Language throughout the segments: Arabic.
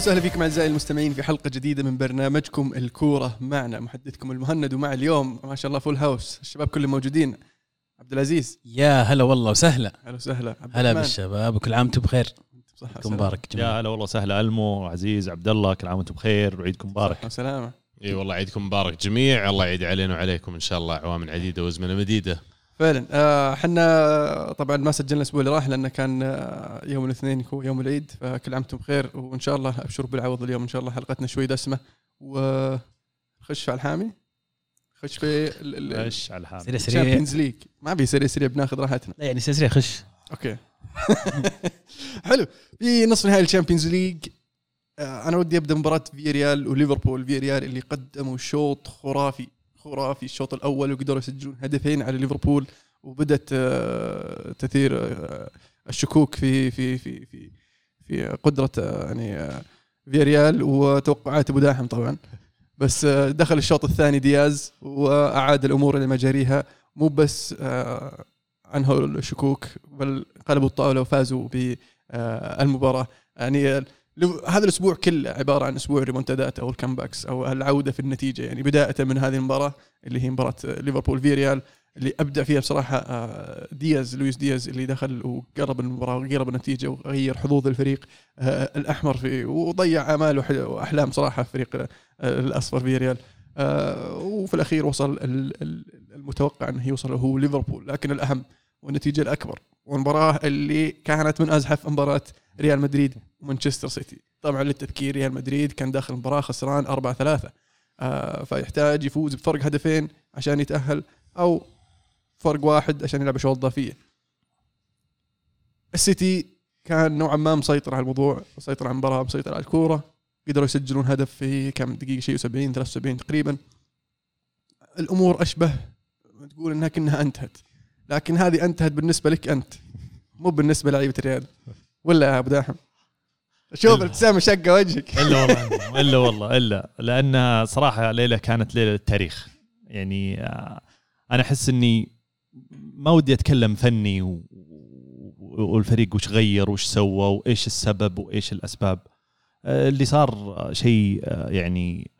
وسهلا فيكم أعزائي المستمعين في حلقة جديدة من برنامجكم الكورة معنا. محدثكم المهند ومع اليوم ما شاء الله فول هاوس الشباب كلهم موجودين. عبد العزيز. يا هلا والله وسهلا. أهلا وسهلا. هلا. بالشباب. وكل عام وأنتم بخير. صحة. مبارك يا هلا والله سهلا ألمو عزيز عبد الله كل عام وأنتم بخير. وعيدكم مبارك. صحة وسلامة. إي والله عيدكم مبارك جميع. الله يعيد علينا وعليكم إن شاء الله اعوام عديدة وأزمنة مديدة. فعلا. آه، إحنا طبعا ما سجلنا الأسبوع اللي راح لأنه كان آه، يوم الاثنين هو يوم العيد فكل عام وأنتم بخير. وإن شاء الله ابشروا بالعوض اليوم. إن شاء الله حلقتنا شوي دسمة. وخش على الحامي. خش في إيش على الحال سريع سريع. ال Champions League ما في سريع سريع بناخذ راحتنا. لا يعني سريع سريع خش. okay. حلو. في نصف نهائي ال Champions League. آه، أنا ودي أبدأ مباراة فياريال وليفربول. فياريال اللي قدموا شوط خرافي. خرافي الشوط الأول وقدروا يسجلون هدفين على ليفربول وبدت آه، تثير آه، الشكوك في في في في في قدرة آه، يعني آه، فياريال وتوقعات أبو داحم طبعا. بس دخل الشوط الثاني دياز وأعاد الأمور إلى مجاريها. مو بس أنهوا الشكوك بل قلبوا الطاولة وفازوا بالمباراه يعني هذا الأسبوع كله عبارة عن أسبوع ريمونتادات أو ال comebacks أو العودة في النتيجة. يعني بداية من هذه المباراة اللي هي مباراة ليفربول فياريال اللي ابدع فيها بصراحة آه، دياز لويس دياز اللي دخل وقلب المباراة وقلب النتيجة وغير حظوظ الفريق آه، الأحمر في وضيع امال وأحلام صراحة فريق آه، الأصفر في ريال. وفي الأخير وصل ال- ال- المتوقع إنه يوصل هو ليفربول لكن الأهم والنتيجة الأكبر والمباراة اللي كانت من أزحف مباراة ريال مدريد ومانشستر سيتي. طبعا للتذكير ريال مدريد كان داخل المباراه خسران 4 3 آه فيحتاج يفوز بفرق هدفين عشان يتأهل أو فرق واحد عشان يلعب شوط إضافية. السيتي كان نوعا ما مسيطر على الموضوع مسيطر على المباراة مسيطر على الكورة. قدروا يسجلون هدف في كم دقيقة شيء 70 73 تقريبا. الأمور أشبه تقول إنها كأنها أنتهت. لكن هذه أنتهت بالنسبة لك أنت مو بالنسبة لعيبة الريال. ولا يا أبو داحم؟ شوف. الابتسامه شقه وجهك. إلا والله إلا والله إلا. لأنها صراحة ليلة كانت ليلة التاريخ. يعني آه، أنا أحس إني ما ودي أتكلم فني و- والفريق وش غير وش سوى وإيش السبب وإيش الأسباب. آه، اللي صار شيء آه، يعني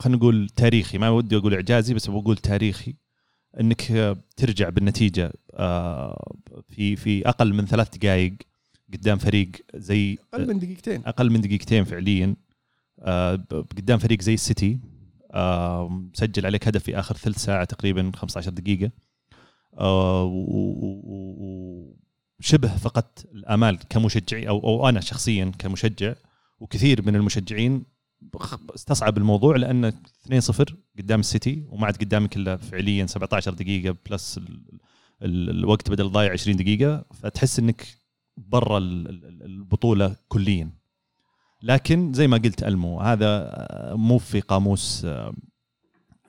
خلينا نقول تاريخي. ما ودي أقول إعجازي بس بقول تاريخي. إنك ترجع بالنتيجة آه، في في أقل من ثلاث دقائق قدام فريق زي أقل من دقيقتين. أقل من دقيقتين فعليا. آه، قدام فريق زي السيتي آه، سجل عليك هدف في آخر ثلث ساعة تقريبا 15 دقيقة. وشبه فقدت الآمال كمشجعي أو أو أنا شخصيا كمشجع وكثير من المشجعين استصعب الموضوع لأن 2-0 قدام السيتي وما عاد قدامك إلا فعليا 17 دقيقة plus ال- ال- الوقت بدل ضايع 20 دقيقة فتحس إنك برا ال- ال- البطولة كليا. لكن زي ما قلت ألمو هذا مو في قاموس آه،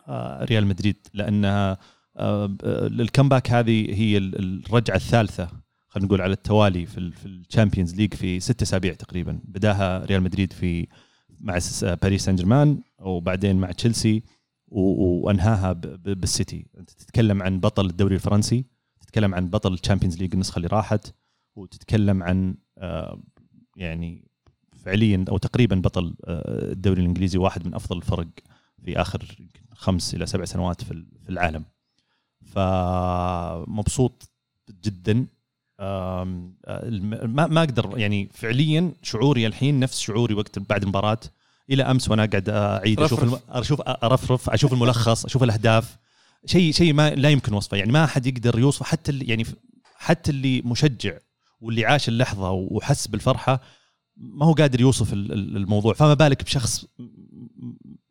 آه، ريال مدريد لأنها آه، ال comeback هذه هي ال- الرجعة الثالثة خلينا نقول على التوالي في ال- في ال Champions League في ست أسابيع تقريبا. بداها ريال مدريد في مع باريس سان جيرمان وبعدين مع تشيلسي وأنهاها بالسيتي أنت تتكلم عن بطل الدوري الفرنسي تتكلم عن بطل ال Champions League النسخة اللي راحت وتتكلم عن آه، يعني فعليا أو تقريبا بطل آه، الدوري الإنجليزي واحد من أفضل الفرق في آخر خمس إلى سبع سنوات في ال- في العالم. فمبسوط جدا ما ما أقدر يعني فعليا شعوري الحين نفس شعوري وقت بعد المباراة. إلى أمس وأنا قاعد أعيد أشوف الم... أشوف أرفرف أشوف الملخص أشوف الأهداف. شيء شيء ما لا يمكن وصفه. يعني ما أحد يقدر يوصفه حتى اللي يعني حتى اللي مشجع واللي عاش اللحظة وحس بالفرحة ما هو قادر يوصف ال- ال- الموضوع. فما بالك بشخص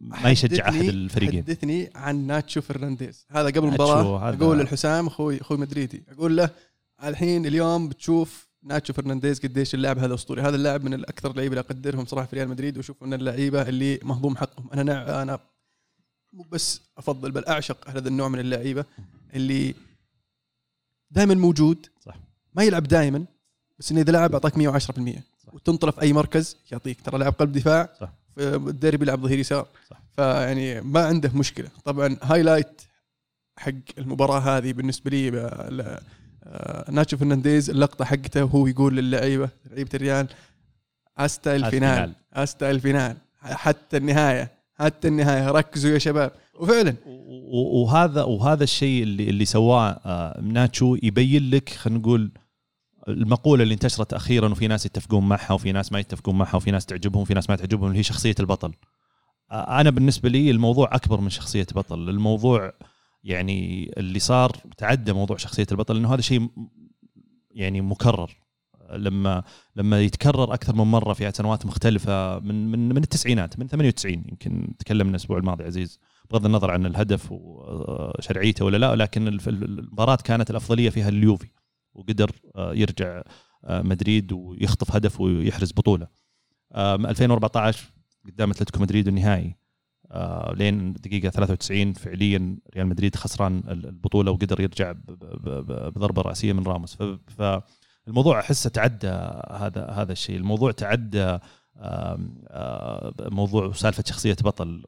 ما يشجع أحد الفريقين. حدثني عن ناتشو فرنانديز. هذا قبل المباراة. أقول للحسام أخوي أخوي مدريدي. أقول له الحين اليوم بتشوف ناتشو فرنانديز قديش اللاعب هذا أسطوري هذا اللاعب من الأكثر اللعيبه اللي أقدرهم صراحة في ريال مدريد وأشوف من اللعيبة اللي مهضوم حقهم أنا. أنا مو بس أفضل بل أعشق هذا النوع من اللعيبة اللي دائما موجود صح. ما يلعب دائما بس إنه إذا لعب أعطاك 110% صح. في أي مركز يعطيك ترى لاعب قلب دفاع صح. في الديربي يلعب ظهير يسار صح. فيعني ما عنده مشكلة طبعا highlight حق المباراة هذه بالنسبة لي ناتشو فرنانديز اللقطة حقته وهو يقول للعيبة لعيبة الريال حتى ال final. حتى ال final حتى النهاية حتى النهاية. ركزوا يا شباب. وفعلا. وهذا وهذا الشيء اللي اللي سواه آه، ناتشو يبين لك خلينا نقول المقولة اللي انتشرت أخيرا وفي ناس يتفقون معها وفي ناس ما يتفقون معها وفي ناس تعجبهم وفي ناس ما تعجبهم اللي هي شخصية البطل. آه، أنا بالنسبة لي الموضوع أكبر من شخصية بطل، الموضوع يعني اللي صار تعدى موضوع شخصية البطل لأنه هذا شيء يعني مكرر. لما لما يتكرر أكثر من مرة في سنوات مختلفة من من من التسعينات من 98 يمكن تكلمنا الأسبوع الماضي عزيز بغض النظر عن الهدف وشرعيته ولا لا لكن المباراة كانت الأفضلية فيها اليوفي وقدر آه، يرجع آه، مدريد ويخطف هدف ويحرز بطولة. آم، 2014 قدام أتلتيكو مدريد النهائي. آه، لين دقيقة 93 فعليا ريال مدريد خسران ال- البطولة وقدر يرجع ب- ب- ب- بضربة رأسية من راموس. فالموضوع أحسه تعدى هذا هذا الشيء. الموضوع تعدى آه، موضوع سالفة شخصية بطل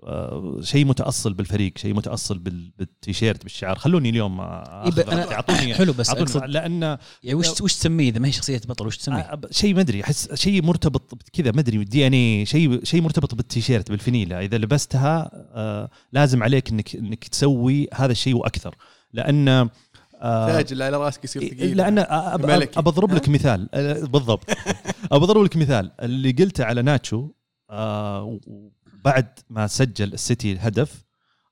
شيء متأصل بالفريق شيء متأصل بال- بالتيشيرت بالشعار خلوني اليوم. اعطوني حلو بس اقصد لأن يعني وش وش تسميه إذا ما هي شخصية بطل وش تسميه؟ شيء ما أدري أحس شيء مرتبط كذا ما أدري دي إن اي شيء شيء مرتبط بالتيشيرت بالفنيله إذا لبستها لازم عليك انك إنك تسوي هذا الشيء وأكثر لأن آه، تاج اللي على راسك يصير ثقيل. لأن بضرب لك مثال. آه، بالضبط. بضرب لك مثال. اللي قلته على ناتشو آه، وبعد ما سجل السيتي الهدف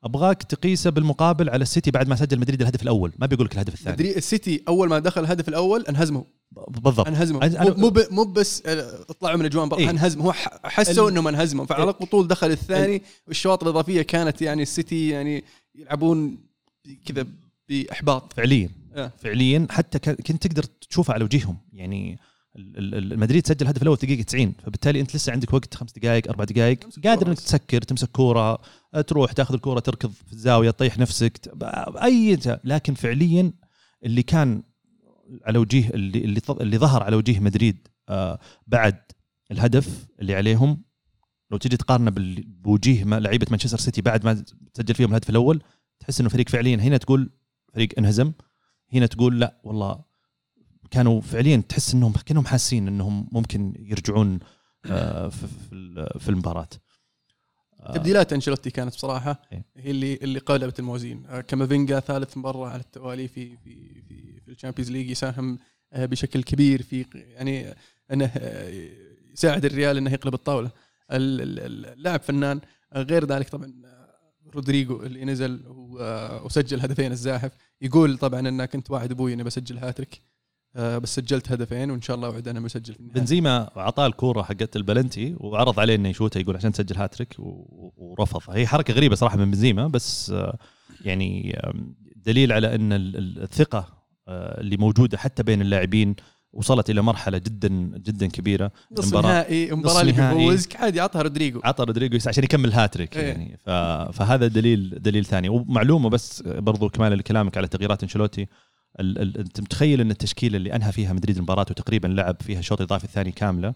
أبغاك تقيسه بالمقابل على السيتي بعد ما سجل مدريد الهدف الأول. ما بيقول لك الهدف الثاني. مدري السيتي أول ما دخل الهدف الأول انهزموا. بالضبط. انهزموا. أنا- مو ب- مو بس طلعوا من الاجوان برا إيه. انهزموا. هو حسوا ال- إنهم انهزموا. فعلى طول دخل الثاني والشواط الإضافية كانت يعني السيتي يعني يلعبون كذا بإحباط. فعليا. آه. فعليا. حتى كنت تقدر تشوفها على وجيههم. يعني مدريد سجل الهدف الأول في دقيقة 90 فبالتالي أنت لسه عندك وقت خمس دقائق أربع دقائق قادر إنك. تسكر تمسك كورة أه، تروح تاخذ الكورة تركض في الزاوية تطيح نفسك أي لكن فعليا اللي كان على وجيه اللي اللي, اللي ظهر على وجيه مدريد آه، بعد الهدف اللي عليهم لو تجي تقارنه بوجيه لعيبة مانشستر سيتي بعد ما سجل فيهم الهدف الأول تحس إنه فريق فعليا هنا تقول فريق انهزم هنا تقول لا والله كانوا فعليا تحس إنهم كأنهم حاسين إنهم ممكن يرجعون آه، في في ال- في المباراة. آه، تبديلات أنشيلوتي كانت بصراحة إيه. هي اللي اللي قلبت الموازين. آه، كامافينجا ثالث مرة على التوالي في في في, في ال Champions League يساهم بشكل كبير في يعني إنه يساعد الريال إنه يقلب الطاولة. ال- ال- اللاعب فنان. غير ذلك طبعا رودريجو اللي نزل وسجل هدفين الزاحف. يقول طبعا إن كنت واعد أبوي إني بسجل هاتريك. آه، بس سجلت هدفين وإن شاء الله وعد أنا بسجل في بنزيما اعطاه الكورة حقت البلنتي وعرض عليه إنه يشوتها يقول عشان تسجل هاتريك ورفض. هي حركة غريبة صراحة من بنزيما بس آه، يعني دليل على إن ال- ال- الثقة آه، اللي موجودة حتى بين اللاعبين وصلت إلى مرحلة جدا جدا كبيرة نص المباراة- نهائي المباراه اللي. بيفوزك عادي عطها رودريجو عطى رودريجو عشان يكمل هاتريك إيه. يعني. فهذا دليل دليل ثاني ومعلومة بس برضو كمان لكلامك على تغييرات. ال... أنت متخيل إن التشكيلة اللي أنهى فيها مدريد المباراة وتقريبا لعب فيها الشوط الإضافي الثاني كاملة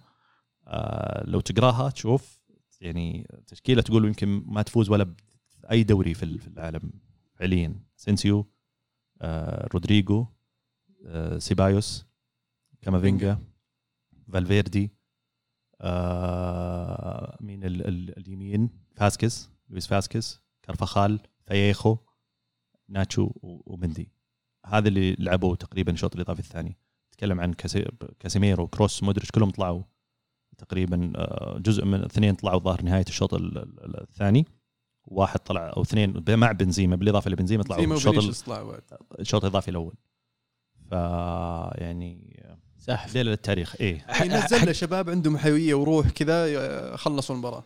آه لو تقراها تشوف يعني تشكيلة تقول يمكن ما تفوز ولا بأي دوري في ال- في العالم فعليا سينسيو آه رودريجو آه سيبايوس كامافينجا فالفيردي آه مين ال ال اليمين؟ فاسكس لويس فاسكس كارفاخال فايخو ناتشو ومندي. هذا اللي لعبوا تقريبا الشوط الإضافي الثاني. تكلم عن كاسي- كاسيميرو كروس مودريتش كلهم طلعوا. تقريبا آه، جزء من اثنين طلعوا ظهر نهاية الشوط ال- ال- الثاني. واحد طلع أو اثنين مع بنزيما بالإضافة لبنزيما طلعوا الشوط. الشوط الإضافي الأول. ف يعني سحف ليلة للتاريخ إيه. ينزل له شباب عندهم حيوية وروح كذا خلصوا المباراة.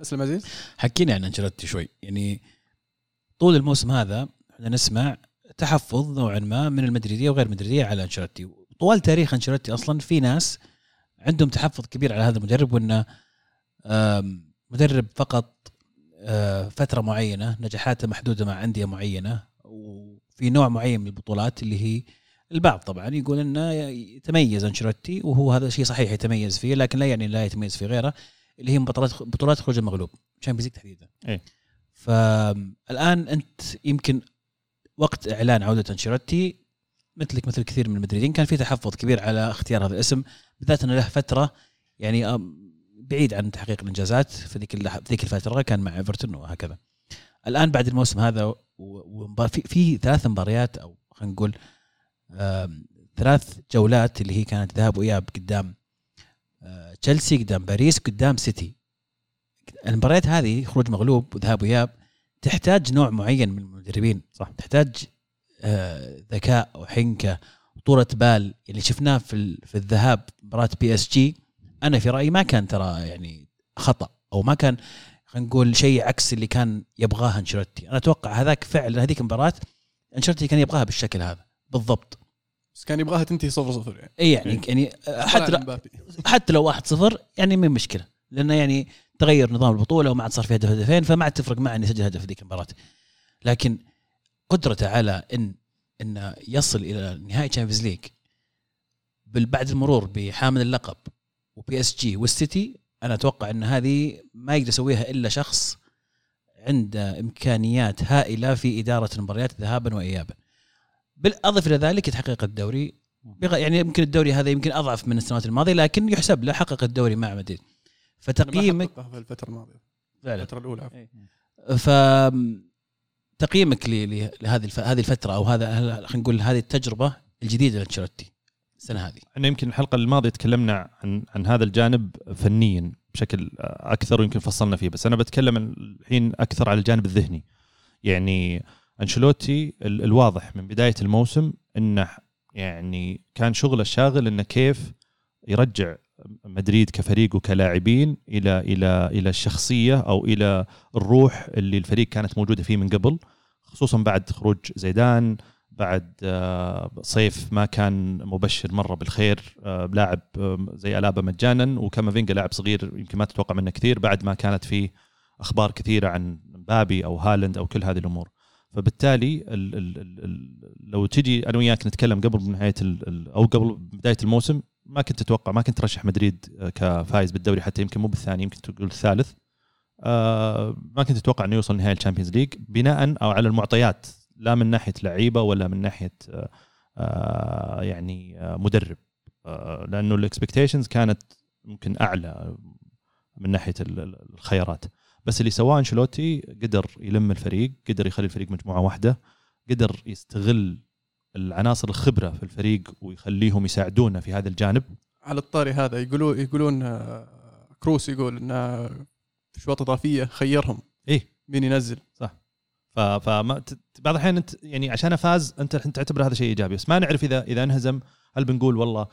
أسلم عزيز. حكينا عن أنشيلوتي شوي. يعني طول الموسم هذا إحنا نسمع تحفظ نوعا ما من المدريدية وغير المدريدية على أنشيلوتي. طوال تاريخ أنشيلوتي أصلا في ناس عندهم تحفظ كبير على هذا المدرب وانه مدرب فقط آه، فترة معينة نجاحاته محدودة مع أندية معينة وفي نوع معين من البطولات اللي هي البعض طبعا يقول إنه يتميز أنشيلوتي وهو هذا شيء صحيح يتميز فيه لكن لا يعني لا يتميز في غيره اللي هي بطولات بطولات خروج المغلوب Champions League تحديدا إيه. فالآن أنت يمكن وقت إعلان عودة أنشيلوتي مثلك مثل كثير من المدريدين كان في تحفظ كبير على اختيار هذا الاسم بالذات إنه له فترة يعني آم، بعيد عن تحقيق الإنجازات في ذيك ذيك الفترة كان مع إيفرتون وهكذا الآن بعد الموسم هذا ومبار- في, في ثلاث مباريات أو خلينا نقول ثلاث جولات اللي هي كانت ذهاب وإياب قدام تشيلسي قدام باريس قدام سيتي. المباريات هذه خروج مغلوب وذهاب وإياب تحتاج نوع معين من المدربين. صح. تحتاج ذكاء وحنكة وطولة بال. اللي شفناه في في الذهاب مباراة بي إس جي أنا في رأيي ما كان ترى يعني خطأ أو ما كان خلينا نقول شيء عكس اللي كان يبغاه أنشيلوتي. أنا أتوقع هذاك فعلا هذيك المباراة أنشيلوتي كان يبغاها بالشكل هذا. بالضبط. بس كان يبغاها تنتهي 0 0 يعني اي يعني يعني حتى لو. حتى لو 1-0 يعني من مشكلة لأنه يعني تغير نظام البطولة وما عاد صار في هدف هدفين فما عاد تفرق معه إنه يسجل هدف في ذيك المباراة لكن قدرته على ان إنه يصل إلى نهائي Champions League بعد المرور بحامل اللقب وبي اس جي والسيتي أنا أتوقع إن هذه ما يقدر يسويها إلا شخص عنده إمكانيات هائلة في إدارة المباريات ذهابا وايابا. بالإضافة إلى ذلك تحقيق الدوري يعني يمكن الدوري هذا يمكن أضعف من السنوات الماضية لكن يحسب له حقق الدوري مع مدريد. فتقييمك حققها في الفترة الماضية فعلا الفترة الأولى عفواً. ف تقييمك لهذه. هذه الفترة أو هذا خلينا نقول هذه التجربة الجديدة لأنشيلوتي السنة هذه إحنا يمكن الحلقة الماضية تكلمنا عن عن هذا الجانب فنيا بشكل أكثر ويمكن فصلنا فيه بس أنا بتكلم الحين أكثر على الجانب الذهني يعني أنشيلوتي ال- الواضح من بداية الموسم إنه يعني كان شغله الشاغل إنه كيف يرجع مدريد كفريق وكلاعبين إلى إلى إلى الشخصية أو إلى الروح اللي الفريق كانت موجودة فيه من قبل خصوصا بعد خروج زيدان بعد آه، صيف ما كان مبشر مرة بالخير آه، لاعب زي ألابا مجانا وكامافينجا لاعب صغير يمكن ما تتوقع منه كثير بعد ما كانت في أخبار كثيرة عن مبابي أو هالاند أو كل هذه الأمور. فبالتالي ال ال ال ال لو تجي أنا وياك نتكلم قبل نهايه أو قبل بداية الموسم ما كنت تتوقع ما كنت ترشح مدريد آه، كفايز بالدوري حتى يمكن مو بالثاني يمكن تقول الثالث. آه، ما كنت أتوقع إنه يوصل نهائي ال Champions League بناء أو على المعطيات لا من ناحية لعيبة ولا من ناحية آه، يعني مدرب. لأنه ال expectations كانت ممكن أعلى من ناحية ال- ال- الخيارات. بس اللي سواه أنشيلوتي قدر يلم الفريق قدر يخلي الفريق مجموعة واحدة قدر يستغل العناصر الخبرة في الفريق ويخليهم يساعدونا في هذا الجانب. على الطاري هذا يقولون يقولون آه، كروس يقول في شوط إضافية خيرهم. إيه. مين ينزل؟ ف فما ت- بعض الأحيان أنت يعني عشان فاز أنت الحين تعتبر هذا شيء إيجابي بس ما نعرف اذا إذا انهزم هل بنقول والله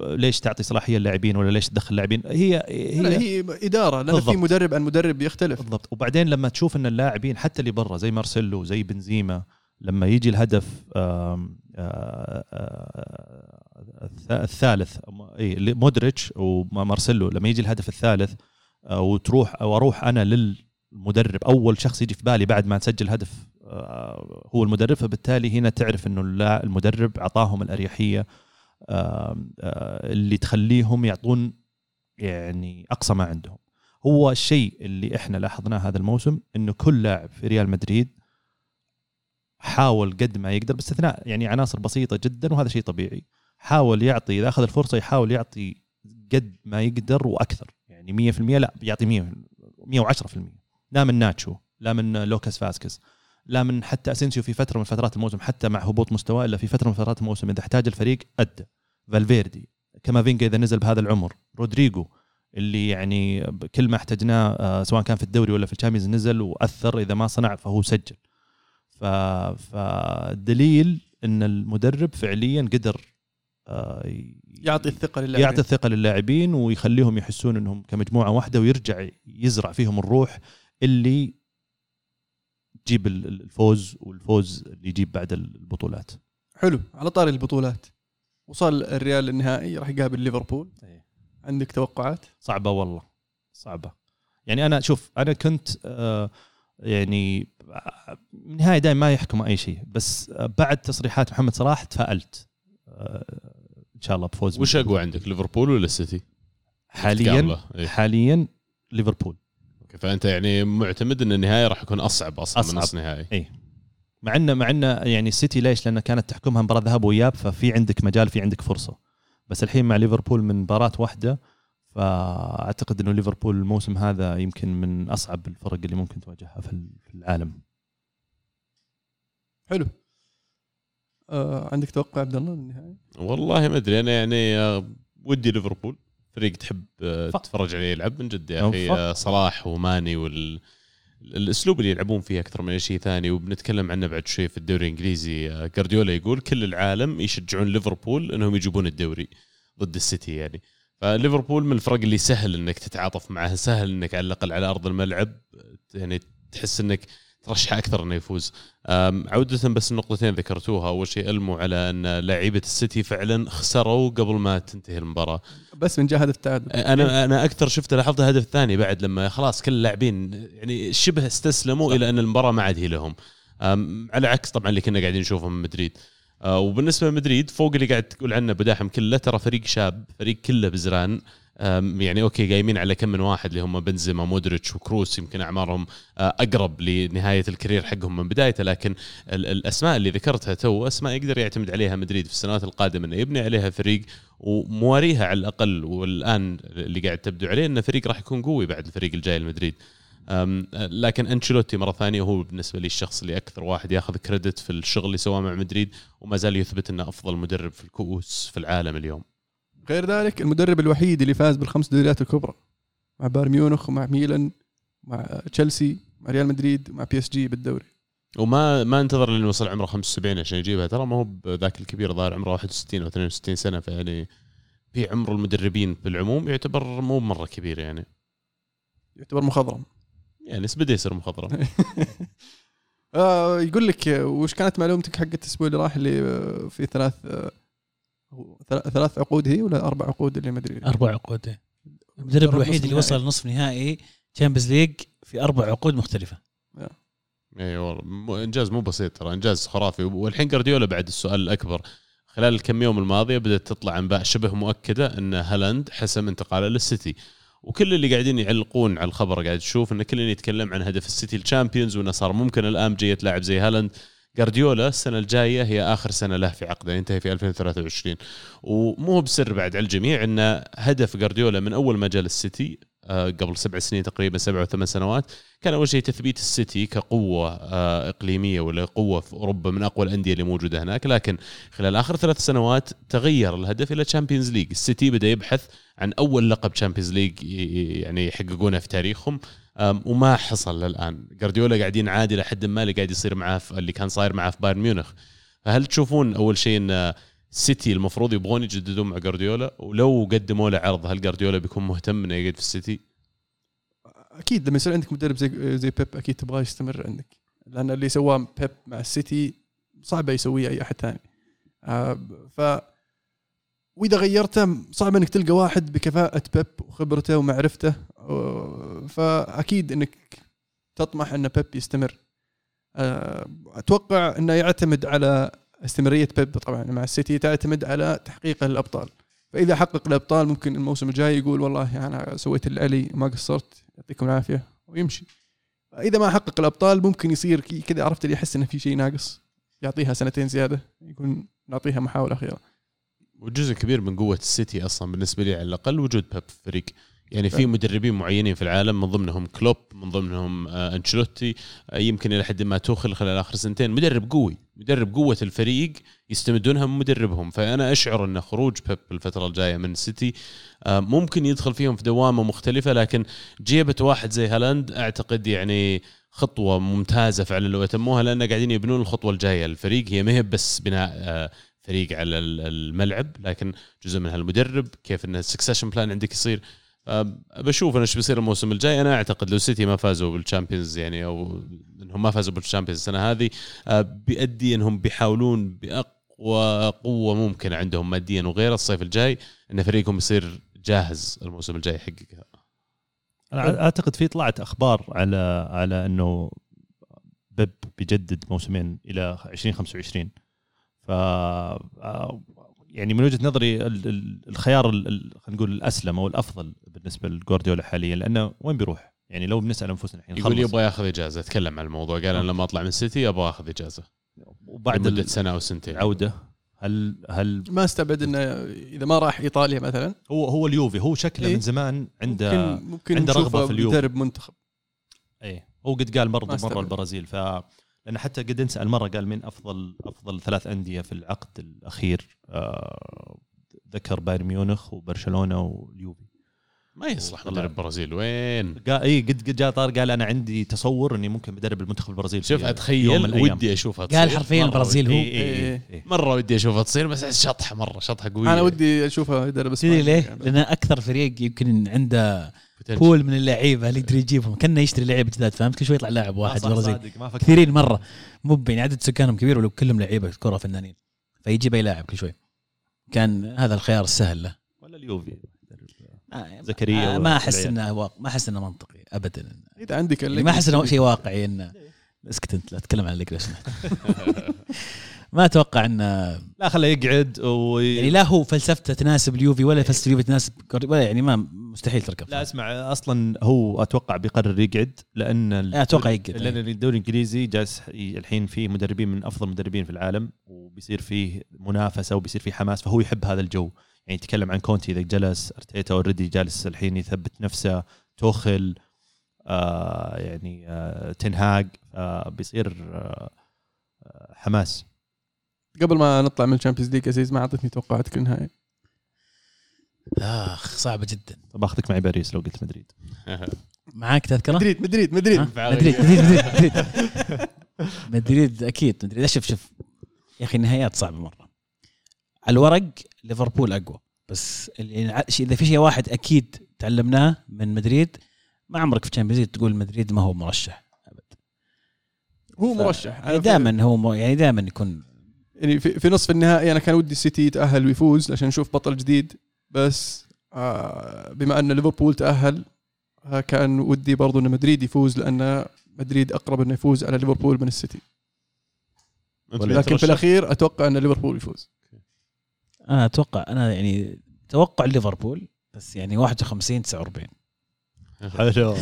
ليش تعطي صلاحية للاعبين ولا ليش تدخل اللاعبين هي لا هي هي إدارة لأن بالضبط. في مدرب عن مدرب يختلف. بالضبط. وبعدين لما تشوف إن اللاعبين حتى اللي برا زي مارسيلو زي بنزيما لما يجي الهدف آم، آه، آه، الث- الثالث إي مودريتش ومارسيلو لما يجي الهدف الثالث آه، وتروح أو أروح أنا للمدرب أول شخص يجي في بالي بعد ما تسجل هدف آه، هو المدرب فبالتالي هنا تعرف إنه المدرب أعطاهم الأريحية آم، آه، اللي تخليهم يعطون يعني أقصى ما عندهم. هو الشيء اللي إحنا لاحظناه هذا الموسم إنه كل لاعب في ريال مدريد حاول قد ما يقدر باستثناء يعني عناصر بسيطة جدا وهذا شيء طبيعي. حاول يعطي إذا أخذ الفرصة يحاول يعطي قد ما يقدر وأكثر. يعني 100% لا يعطي 100 110% لا من ناتشو لا من لوكاس فاسكس لا من حتى أسينسيو في فترة من فترات الموسم حتى مع هبوط مستواه إلا في فترة من فترات الموسم. إذا احتاج الفريق ادى فالفيردي كامافينجا إذا نزل بهذا العمر. رودريجو اللي يعني كل ما احتجناه آه، سواء كان في الدوري ولا في الشامبيونز نزل وأثر إذا ما صنع فهو سجل. ف... فدليل إن المدرب فعليا قدر آه، يعطي الثقة للاعبين. يعطي الثقة للاعبين ويخليهم يحسون إنهم كمجموعة واحدة ويرجع يزرع فيهم الروح اللي تجيب ال- الفوز والفوز اللي يجيب بعد البطولات. حلو على طاري البطولات. وصل الريال للنهائي راح يقابل ليفربول. عندك توقعات؟ صعبة والله صعبة. يعني أنا شوف أنا كنت آه، يعني آه، النهايه دائما ما يحكم أي شيء. بس آه، بعد تصريحات محمد صلاح تفائلت. آه، إن شاء الله بفوز وش أقوى عندك ليفربول ولا السيتي؟ حاليا. إيه. حاليا ليفربول. أوكي، فأنت يعني معتمد إن النهاية راح يكون أصعب أصلا من أصعب. نص نهائي مع انه مع انه يعني السيتي ليش؟ لأن كانت تحكمها مباراة ذهاب وإياب ففي عندك مجال في عندك فرصة. بس الحين مع ليفربول من مباراة واحدة فأعتقد إنه ليفربول الموسم هذا يمكن من أصعب الفرق اللي ممكن تواجهها في ال- في العالم. حلو. آه عندك توقع عبد الله للنهايه والله ما أدري أنا يعني آه، ودي ليفربول. فريق تحب آه، تتفرج عليه يلعب من جد يا أو أخي آه، صلاح وماني وال الأسلوب اللي يلعبون فيه أكثر من أي شيء ثاني. وبنتكلم عنه بعد شوي في الدوري الإنجليزي آه، جارديولا يقول كل العالم يشجعون ليفربول إنهم يجيبون الدوري ضد السيتي يعني. فليفربول من الفرق اللي سهل إنك تتعاطف معها سهل إنك على الأقل على أرض الملعب يعني تحس إنك ترشح أكثر إنه يفوز. أم، عودة بس النقطتين ذكرتوها. أول شيء ألموا على أن لاعيبه السيتي فعلا خسروا قبل ما تنتهي المباراة. بس من جاء هدف التعادل. أنا أنا أكثر شفت لاحظت الهدف الثاني بعد لما خلاص كل اللاعبين يعني شبه استسلموا صح. إلى أن المباراة ما عاد هي لهم. على عكس طبعا اللي كنا قاعدين نشوفه من مدريد. أه، وبالنسبة لمدريد فوق اللي قاعد تقول عنه بدا حم كله ترى فريق شاب فريق كله بزران. يعني أوكي قايمين على كم من واحد اللي هم بنزيما مودريتش وكروس يمكن أعمارهم أه، أقرب لنهاية الكارير حقهم من بدايته لكن ال- الأسماء اللي ذكرتها تو أسماء يقدر يعتمد عليها مدريد في السنوات القادمة إنه يبني عليها فريق ومواريها على الأقل والآن اللي قاعد تبدو عليه إنه فريق راح يكون قوي بعد الفريق الجاي لمدريد. لكن أنشيلوتي مرة ثانية هو بالنسبة لي الشخص اللي أكثر واحد ياخذ كريدت في الشغل اللي سواه مع مدريد وما زال يثبت إنه أفضل مدرب في الكؤوس في العالم اليوم. غير ذلك المدرب الوحيد اللي فاز بالخمس دوريات الكبرى مع بايرن ميونخ ومع ميلان مع تشيلسي مع ريال مدريد مع PSG بالدوري. وما ما انتظر لين يوصل عمره 75 عشان يجيبها. ترى ما هو بذاك الكبير ظاهر عمره 61 أو 62 سنة فيعني في عمر المدربين بالعموم يعتبر مو مرة كبير يعني. يعتبر مخضرم. يعني بدا يصير مخضرم. آه يقول لك وش كانت معلومتك حقت الأسبوع اللي راح اللي آه، في ثلاث آه، ثلاث عقود هي ولا أربع عقود اللي ما أدري أربع عقود. المدرب الوحيد اللي. وصل نصف نهائي Champions League في أربع عقود مختلفة. اي والله إنجاز مو بسيط ترى إنجاز خرافي. والحين جارديولا بعد السؤال الأكبر. خلال الكم يوم الماضيه بدأت تطلع انباء شبه مؤكدة إن هالاند حسم انتقاله للسيتي. وكل اللي قاعدين يعلقون على الخبر قاعد تشوف إن كل اللي يتكلم عن هدف السيتي ال Champions وإنه صار ممكن الآن جاية لاعب زي هالاند جارديولا السنة الجاية هي آخر سنة له في عقده ينتهي في 2023 ومو بسر بعد على الجميع إن هدف جارديولا من أول ما جاء للسيتي آه، قبل سبع سنين تقريبا سبع أو ثمان سنوات كان أول شيء تثبيت السيتي كقوة آه، إقليمية ولا قوة في أوروبا من أقوى الأندية اللي موجودة هناك. لكن خلال آخر ثلاث سنوات تغير الهدف إلى Champions League السيتي بدأ يبحث عن أول لقب Champions League يعني يحققونه في تاريخهم. وما حصل للآن. جارديولا قاعدين عادي لحد ما اللي قاعد يصير معاه اللي كان صاير معاه في بايرن ميونخ. فهل تشوفون أول شيء إن السيتي المفروض يبغون يجددون مع جارديولا ولو قدموا له عرض هل جارديولا بيكون مهتم إنه يقعد في السيتي؟ أكيد لما يصير عندك مدرب زي زي بيب أكيد تبغاه يستمر عندك. لأن اللي سواه بيب مع السيتي صعب يسويه أي أحد ثاني. آه، ف وإذا غيرته صعب إنك تلقى واحد بكفاءة بيب وخبرته ومعرفته. فأكيد إنك تطمح إن بيب يستمر. آه، أتوقع إنه يعتمد على استمرارية بيب طبعا مع السيتي تعتمد على تحقيقه للابطال فإذا حقق الأبطال ممكن الموسم الجاي يقول والله أنا سويت اللي علي ما قصرت يعطيكم العافية ويمشي. اذا ما حقق الأبطال ممكن يصير كذا عرفت اللي يحس إنه في شيء ناقص؟ يعطيها سنتين زيادة يكون نعطيها محاولة أخيرة. وجزء كبير من قوة السيتي أصلا بالنسبة لي على الأقل وجود بيب في الفريق يعني في فعلا. مدربين معينين في العالم من ضمنهم كلوب من ضمنهم آه، أنشيلوتي آه، يمكن إلى حد ما توخل خلال آخر سنتين. مدرب قوي مدرب قوة الفريق يستمدونها من مدربهم. فأنا أشعر أن خروج بيب الفترة الجاية من السيتي آه، ممكن يدخل فيهم في دوامة مختلفة لكن جيبة واحد زي هالاند أعتقد يعني خطوة ممتازة فعلا لو يتموها لأن قاعدين يبنون الخطوة الجاية. للفريق هي ما هي بس بناء فريق على ال- الملعب لكن جزء منها المدرب كيف إن ال succession plan عندك يصير. بشوف أنا إيش بيصير الموسم الجاي. أنا أعتقد لو سيتي ما فازوا بال Champions يعني أو إنهم ما فازوا بال Champions السنة هذه آه، بيؤدي إنهم بيحاولون بأقوى قوة ممكنه عندهم ماديا. وغيره الصيف الجاي إن فريقهم يصير جاهز الموسم الجاي يحققها. أنا أعتقد في طلعت أخبار على على إنه بيب بيجدد موسمين إلى 2025 ف يعني من وجهة نظري ال- ال- الخيار ال- ال- خلينا نقول الأسلم أو الأفضل بالنسبة لجوارديولا حاليا لأنه وين بيروح؟ يعني لو بنسأل أنفسنا الحين يقول. يبغى ياخذ إجازة اتكلم عن الموضوع قال أنا لما أطلع من سيتي أبغى أخذ إجازة وبعد لمدة سنة أو سنتين العوده هل هل ما أستبعد إنه إذا ما راح إيطاليا مثلا هو هو اليوفي هو شكله إيه. من زمان عنده ممكن ممكن عنده نشوفه في اليوفي. مدرب منتخب إيه هو قد قال برضه مرة. البرازيل ف لأن حتى قد انسال مره قال من أفضل أفضل ثلاث أندية في العقد الأخير آه ذكر بايرن ميونخ وبرشلونة واليوفي ما يصلح. مدرب برازيل وين قال اي قد قد جاء طار قال أنا عندي تصور إني ممكن بدرب المنتخب البرازيلي شوف أتخيل. ودي اشوفها تصير قال حرفيا مرة البرازيل ودي. هو إيه إيه إيه. إيه. مرة ودي اشوفها تصير بس شطحة مرة شطحة قوية أنا ودي اشوفه يدرب إسبانيا ليه؟ يعني. لأن أكثر فريق يمكن عنده Potential. بول من اللعيبة اللي يقدر يجيبهم. كأنه يشتري لعيبة جداد فهمت؟ كل شوي يطلع لاعب واحد ما فكر كثيرين مرة. مو يعني عدد سكانهم كبير ولو كلهم لعيبة كرة فنانين. فيجيب أي لاعب كل شوي. كان هذا الخيار السهل له. ولا اليوفي. آه، زكريا آه، ما أحس. إنه واق... ما أحس إنه منطقي ابدا. إذا عندك يعني ما أحس إنه شيء واقعي انه اسكت أنت لا تتكلم عن لو سمحت ما أتوقع انه لا خله يقعد و يعني لا هو فلسفته تناسب اليوفي ولا فلسفة اليوفي تناسب ولا يعني ما مستحيل تركب. لا أسمع أصلا هو أتوقع بيقرر يقعد لأن أتوقع يقعد. لأن الدوري الإنجليزي جالس الحين فيه مدربين من أفضل المدربين في العالم وبيصير فيه منافسة وبيصير فيه حماس فهو يحب هذا الجو. يعني يتكلم عن كونتي إذا جلس أرتيتا already جالس الحين يثبت نفسه توخل آه يعني آه تين هاج آه بيصير آه، حماس. قبل ما نطلع من ال Champions League عزيز ما أعطيتني توقعاتك للنهائي. آخ صعبة جدا. طب أخذك معي باريس لو قلت مدريد. معاك تذكرة؟ مدريد مدريد مدريد؟ مدريد مدريد مدريد مدريد. مدريد أكيد مدريد. شوف شوف. يا أخي النهايات صعبة مرة. على الورق ليفربول أقوى. بس اللي إذا في شيء واحد أكيد تعلمناه من مدريد ما عمرك في Champions League تقول مدريد ما هو مرشح أبد. هو مرشح. في- دائما هو م- يعني دائما يكون يعني في, في نصف النهائي أنا كان ودي السيتي يتأهل ويفوز عشان نشوف بطل جديد بس آه بما أن ليفربول تأهل آه كان ودي برضو إن مدريد يفوز لأن مدريد أقرب إنه يفوز على ليفربول من السيتي. لكن في؟ الأخير أتوقع إن ليفربول يفوز. أنا أتوقع أنا يعني توقع ليفربول بس يعني 51 49 حلو.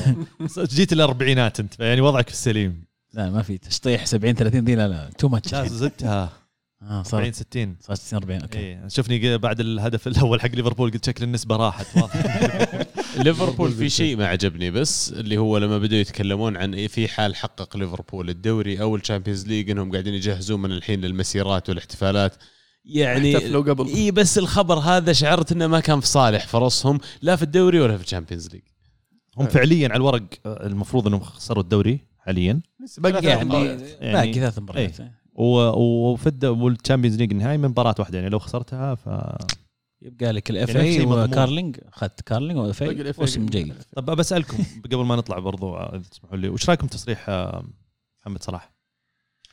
جيت الاربعينات أنت يعني وضعك في السليم لا ما في تشطيح 70 30 دي لا لا too much لا زدتها. آه 40 صار 60 صار 60 40 أوكي. إيه شوفني بعد الهدف الأول حق ليفربول قلت شكل النسبة راحت ليفربول في شيء ما عجبني بس اللي هو لما بدأوا يتكلمون عن إيه في حال حقق ليفربول الدوري أو ال Champions League إنهم قاعدين يجهزون من الحين للمسيرات والاحتفالات. يعني احتفلوا قبل. إي بس الخبر هذا شعرت إنه ما كان في صالح فرصهم لا في الدوري ولا في ال Champions League هم فعليا على الورق آه، المفروض إنهم خسروا الدوري حاليا. باقي يعني. يعني- باقي ثلاث مباريات. و- وفي الد- وال Champions League النهائي من مباراة واحدة يعني لو خسرتها ف يبقى لك ال FA. وكاراباو اخذت كارلينج و FA. موسم جيد طب بسالكم قبل ما نطلع برضو إذا تسمحوا لي وش رأيكم تصريح آه، محمد صلاح؟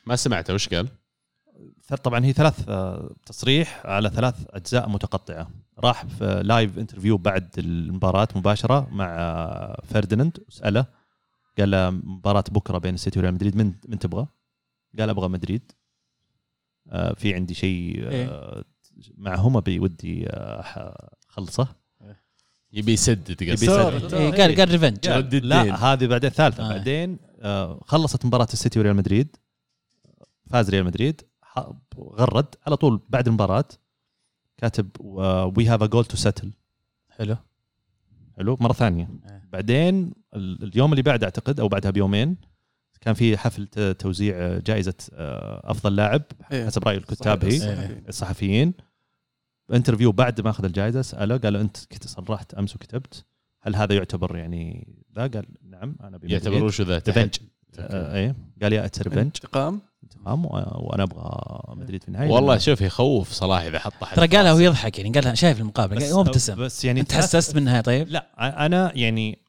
ما سمعته وش قال؟ طبعا هي ثلاث آه، تصريح على ثلاث أجزاء متقطعة راح في live interview بعد المباراة مباشرة مع آه، فرديناند وسأله قال له مباراة بكرة بين السيتي وريال مدريد من من تبغى؟ قال أبغى مدريد. آه، في عندي شيء آه، معهم ابي ودي آه، أخلصه. يبي يسدد يبي. يسدد. إيه، قال قال revenge. لا هذه بعدين ثالثة. آه. بعدين آه، خلصت مباراة السيتي وريال مدريد. فاز ريال مدريد. ح- غرد. على طول بعد المباراة كاتب we have a score to settle حلو. حلو. مرة ثانية. إيه. بعدين ال- اليوم اللي بعده أعتقد أو بعدها بيومين كان في حفل توزيع جائزة آه، أفضل لاعب إيه. حسب رأي الكتاب هي. الصحفيين. interview بعد ما أخذ الجائزة سأله قال له أنت كنت صرحت أمس وكتبت هل هذا يعتبر يعني ذا؟ قال نعم أنا. يعتبروه شو ذا؟ revenge تحدي. آه، إيه. قال yeah it's revenge انتقام؟ انتقام وأنا أبغى مدريد في النهاية. والله شوف يخوف صلاح إذا حط ترى قالها. ويضحك يعني قالها شايف المقابلة بس هو مبتسم. بس يعني أنت حسست منها طيب؟ لا أنا يعني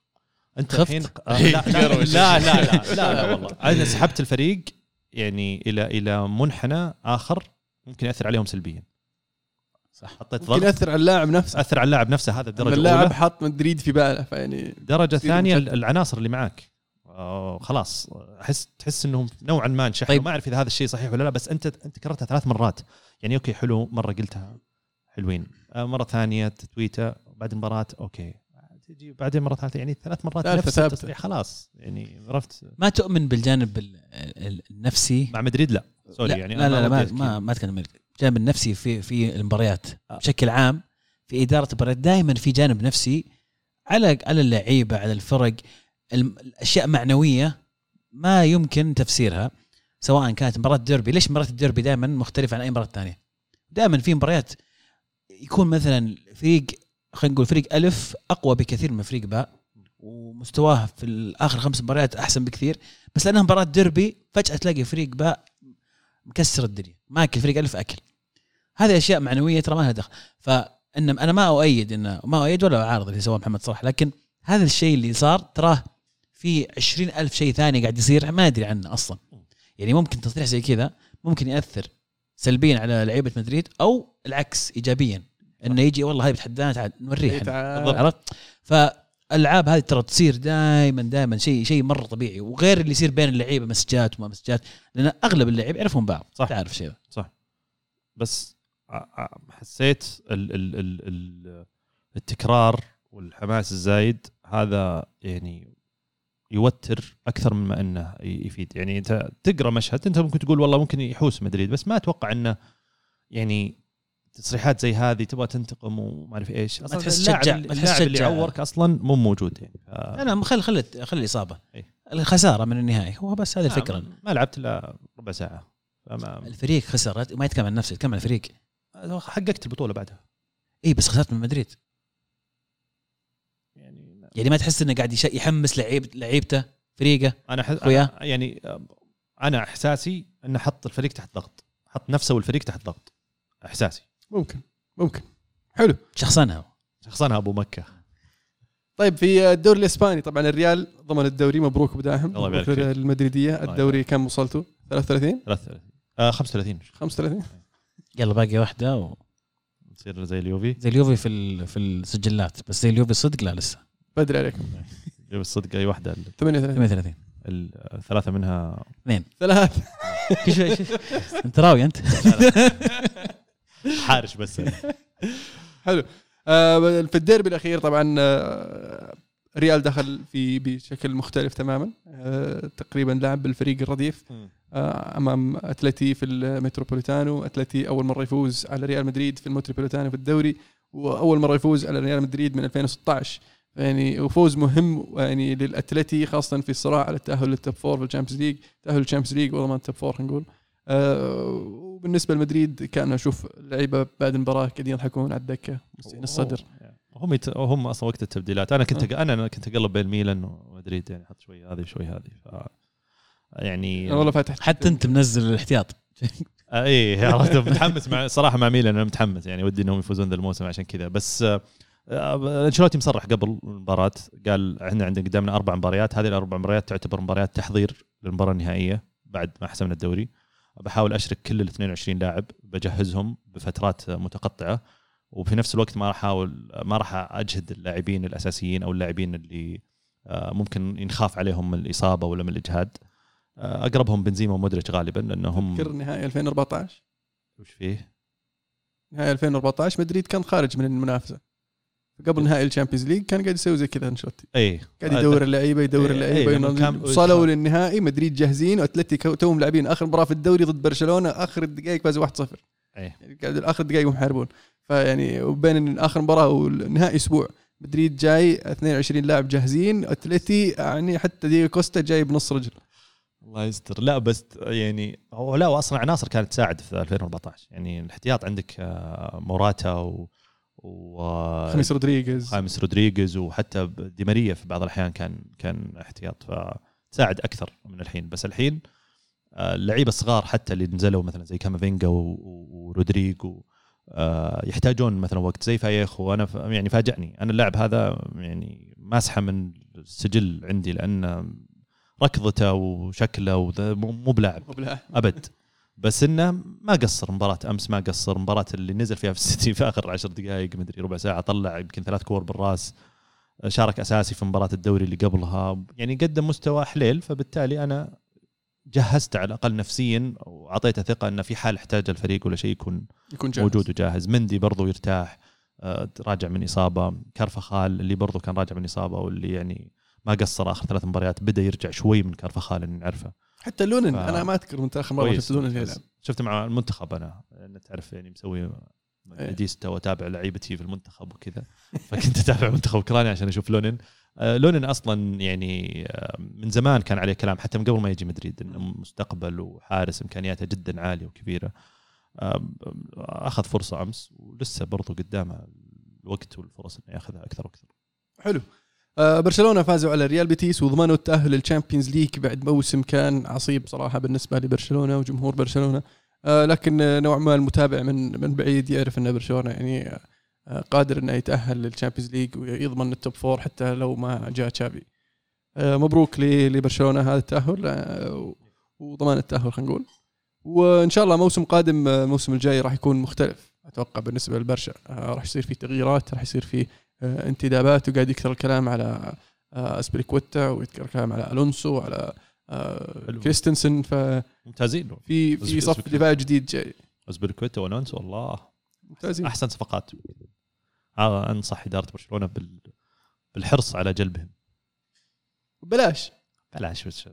أنت خفت؟ الحين آه، لا لا لا. لا لا, لا, لا, لا والله. أنا سحبت الفريق يعني إلى إلى منحنى آخر ممكن يأثر عليهم سلبيا. صح. حطيت ممكن ضغط. يأثر على اللاعب نفسه. أثر على اللاعب نفسه هذا الدرجة اللاعب الأولى. حط مدريد في باله فيعني الدرجه يصير الثانية مشتت. العناصر اللي معاك. خلاص. أحس تحس إنهم نوعا ما انشحنوا طيب. ما أعرف إذا هذا الشيء صحيح ولا لا بس أنت أنت كررتها ثلاث مرات. يعني okay حلو مرة قلتها. حلوين. آه مرة ثانية تتويته بعد المباراة okay. تجي بعدين مرة ثالثة يعني ثلاث مرات نفس. التصريح خلاص. يعني عرفت؟ ما تؤمن بالجانب ال- ال- النفسي؟ مع مدريد لا. sorry لا يعني لا أنا لا, لا ما, أتكلم. ما, ما تكلم الجانب النفسي في في المباريات. بشكل عام في إدارة المباريات دائما في جانب نفسي على على اللعيبة على الفرق الم- الأشياء معنوية ما يمكن تفسيرها سواء كانت مباراة ديربي. ليش مباراة الديربي دائما مختلفة عن أي مباراة ثانية؟ دائما في مباريات يكون مثلا فريق خلينا نقول فريق ألف أقوى بكثير من فريق باء ومستواه في اخر خمس مباريات أحسن بكثير بس لأنها مباراة ديربي فجأة تلاقي فريق باء مكسر الدنيا ماكل فريق ألف أكل. هذه أشياء معنوية ترى ما لها دخل. فإن أنا ما أؤيد انه ما أؤيد ولا أعارض اللي سواه محمد صلاح لكن هذا الشيء اللي صار تراه في عشرين ألف شيء ثاني قاعد يصير ما أدري عنه أصلا. يعني ممكن تصريح زي كذا ممكن يأثر سلبيا على لعيبة مدريد أو العكس ايجابيا. إنه يجي والله هاي بتحدانا تعال. نوريه. عرفت؟ فالألعاب هذه ترى تصير دائما دائما شيء شيء مرة طبيعي. وغير اللي يصير بين اللعيبة مسجات وما مسجات لأن أغلب اللعيبه يعرفون بعض. صح. تعرف الشيء ذا بس حسيت ال ال ال ال التكرار والحماس الزايد هذا يعني يوتر أكثر مما إنه يفيد. يعني أنت تقرأ مشهد أنت ممكن تقول والله ممكن يحوس مدريد بس ما أتوقع إنه يعني تصريحات زي هذه تبغى تنتقم وما أعرف إيش. أصلا تحس اللاعب اللاعب اللي. يعورك أصلا مو موجود يعني. ف- لا لا خل خل خل الإصابة. إيه. الخسارة من النهائي هو بس هذه الفكرة. ما, لعبت إلا ربع ساعة. فما الفريق خسر ما يتكلم عن نفسه يتكلم عن الفريق. حققت البطولة بعدها. اي بس خسرت من مدريد. يعني يعني ما تحس إنه قاعد يحمس لعيب لعيبته فريقه أنا حس... أخويا. أنا يعني أنا إحساسي إنه حط الفريق تحت ضغط. حط نفسه والفريق تحت ضغط. إحساسي. ممكن ممكن. حلو. شخصنها شخصنها أبو مكة. طيب في الدوري الإسباني طبعا الريال ضمن الدوري مبروك ابو داهم الله يبارك فيك. المدريدية. الدوري كم وصلتوا 33 33 آه 35 35 يلا باقي واحدة و... نصير زي اليوفي. زي اليوفي في ال... في السجلات. بس زي اليوفي صدق لا لسه. بدري عليكم اليوفي الصدق أي واحدة. ال- 38 38 ال- الثلاثه منها ثلاث كل شوي انت راوي انت. حارش بس. حلو. آه في الديربي الأخير طبعا آه ريال دخل في بشكل مختلف تماما. آه تقريبا لعب بالفريق الرديف آه أمام أتلتي في المتروبوليتانو. أتلتي أول مرة يفوز على ريال مدريد في المتروبوليتانو في الدوري وأول مرة يفوز على ريال مدريد من 2016 يعني وفوز مهم يعني للأتلتي خاصة في الصراع على التأهل لل top four في ال Champions League. تأهل ال Champions League وضمان ال top four خلينا نقول. آه وبالنسبة لمدريد كان أشوف اللعيبه بعد المباراة قاعدين يضحكون على الدكة. موسعين الصدر. هم يت... هم أصلا وقت التبديلات. أنا كنت أنا أنا كنت أقلب بين ميلان ومدريد يعني حط شوي هذه شوي هذه. ف يعني أنا والله فاتح حتى أنت منزل الاحتياط. آه إيه عرفت. متحمس مع صراحة مع ميلان أنا متحمس يعني ودي إنهم يفوزون ذا الموسم عشان كذا. بس آه، آه، أنشيلوتي مصرح قبل المباراة. قال إحنا عندنا قدامنا أربع مباريات. هذه الأربع مباريات تعتبر مباريات تحضير للمباراة النهائية بعد ما حسمنا الدوري. بحاول أشرك كل ال 22 لاعب بجهزهم بفترات متقطعة وفي نفس الوقت ما راح احاول ما راح أجهد اللاعبين الأساسيين أو اللاعبين اللي آه، ممكن ينخاف عليهم من الإصابة ولا من الإجهاد. آه، أقربهم بنزيما ومودريتش غالبا لانهم تذكر نهائي 2014 وش فيه؟ نهائي 2014 مدريد كان خارج من المنافسة. قبل نهائي ال Champions League كان قاعد يسوي زي كذا أنشيلوتي اي قاعد يدور اللعيبة يدور إيه، اللعيبة إيه، كان- وصلوا للنهائي مدريد جاهزين واتلتي كو- توهم لاعبين. آخر مباراة في الدوري ضد برشلونة آخر الدقائق فازوا 1-0 إيه. يعني قاعد آخر الدقائق هم يحاربون. فيعني وبين آخر مباراة والنهائي أسبوع مدريد جاي 22 لاعب جاهزين. أتلتي يعني حتى دييغو كوستا جاي بنص رجل. الله يستر. لا بس يعني هو لا واصلا عناصر كانت تساعد في 2014 يعني الاحتياط عندك آه، موراتا و و خميس رودريغيز. خاميس رودريغيز وحتى دي ماريا في بعض الأحيان كان كان احتياط فتساعد أكثر من الحين. بس الحين آه، اللعيبة الصغار حتى اللي نزلوا مثلا زي كامافينجا ورودريجو آه، يحتاجون مثلا وقت. زي فايخ وأنا ف- يعني فاجأني. أنا اللاعب هذا يعني ماسحة من السجل عندي لأن ركضته وشكله وذا مو مو بلاعب. أبد. بس إنه ما قصر مباراة أمس ما قصر. مباراة اللي نزل فيها في السيتي في آخر عشر دقائق مدري ربع ساعة طلع يمكن ثلاث كور بالراس. شارك أساسي في مباراة الدوري اللي قبلها. يعني قدم مستوى حليل فبالتالي أنا جهزت على الأقل نفسيا واعطيته ثقة إنه في حال احتاج الفريق ولا شيء يكون يكون جاهز. موجود وجاهز. مندي برضو يرتاح آه، راجع من إصابة. كارفخال اللي برضو كان راجع من إصابة واللي يعني ما قصر آخر ثلاث مباريات بدأ يرجع شوي من كارفخال اللي نعرفه حتى لونن ف- أنا ما أذكر متى اخر مره. شفت لونن يلعب شفته مع المنتخب أنا لأن تعرف يعني مسوي مديستا وأتابع لعيبتي في المنتخب وكذا. فكنت أتابع منتخب أوكرانيا عشان أشوف لونين آه، لونين أصلا يعني آه، من زمان كان عليه كلام حتى من قبل ما يجي مدريد إنه مستقبل وحارس إمكانياته جدا عالية وكبيرة. آه، أخذ فرصة أمس ولسه برضو قدامه الوقت والفرص إنه ياخذها أكثر وأكثر. حلو. برشلونة فازوا على ريال بيتيس وضمنوا التأهل لل Champions League بعد موسم كان عصيب صراحة بالنسبة لبرشلونة وجمهور برشلونة. آه لكن آه، نوع ما المتابع من من بعيد يعرف إن برشلونة يعني آه قادر إنه يتأهل لل Champions League ويضمن ال top four حتى لو ما جاء تشافي. آه مبروك لبرشلونة هذا التأهل آه وضمان التأهل خلينا نقول. وإن شاء الله موسم قادم آه، الموسم الجاي راح يكون مختلف أتوقع بالنسبة للبرشا آه راح يصير في تغييرات راح يصير في آه، انتدابات وقاعد يكثر الكلام على آه، أزبليكويتا ويذكر الكلام على ألونسو وعلى آه،. كريستنسن ففي ممتازين. في بس- صف دفاع جديد جاي. أزبليكويتا وألونسو والله. ممتازين. أحسن صفقات. هذا أنصح إدارة برشلونة بال بالحرص على جلبهم. بلاش. بلاش بس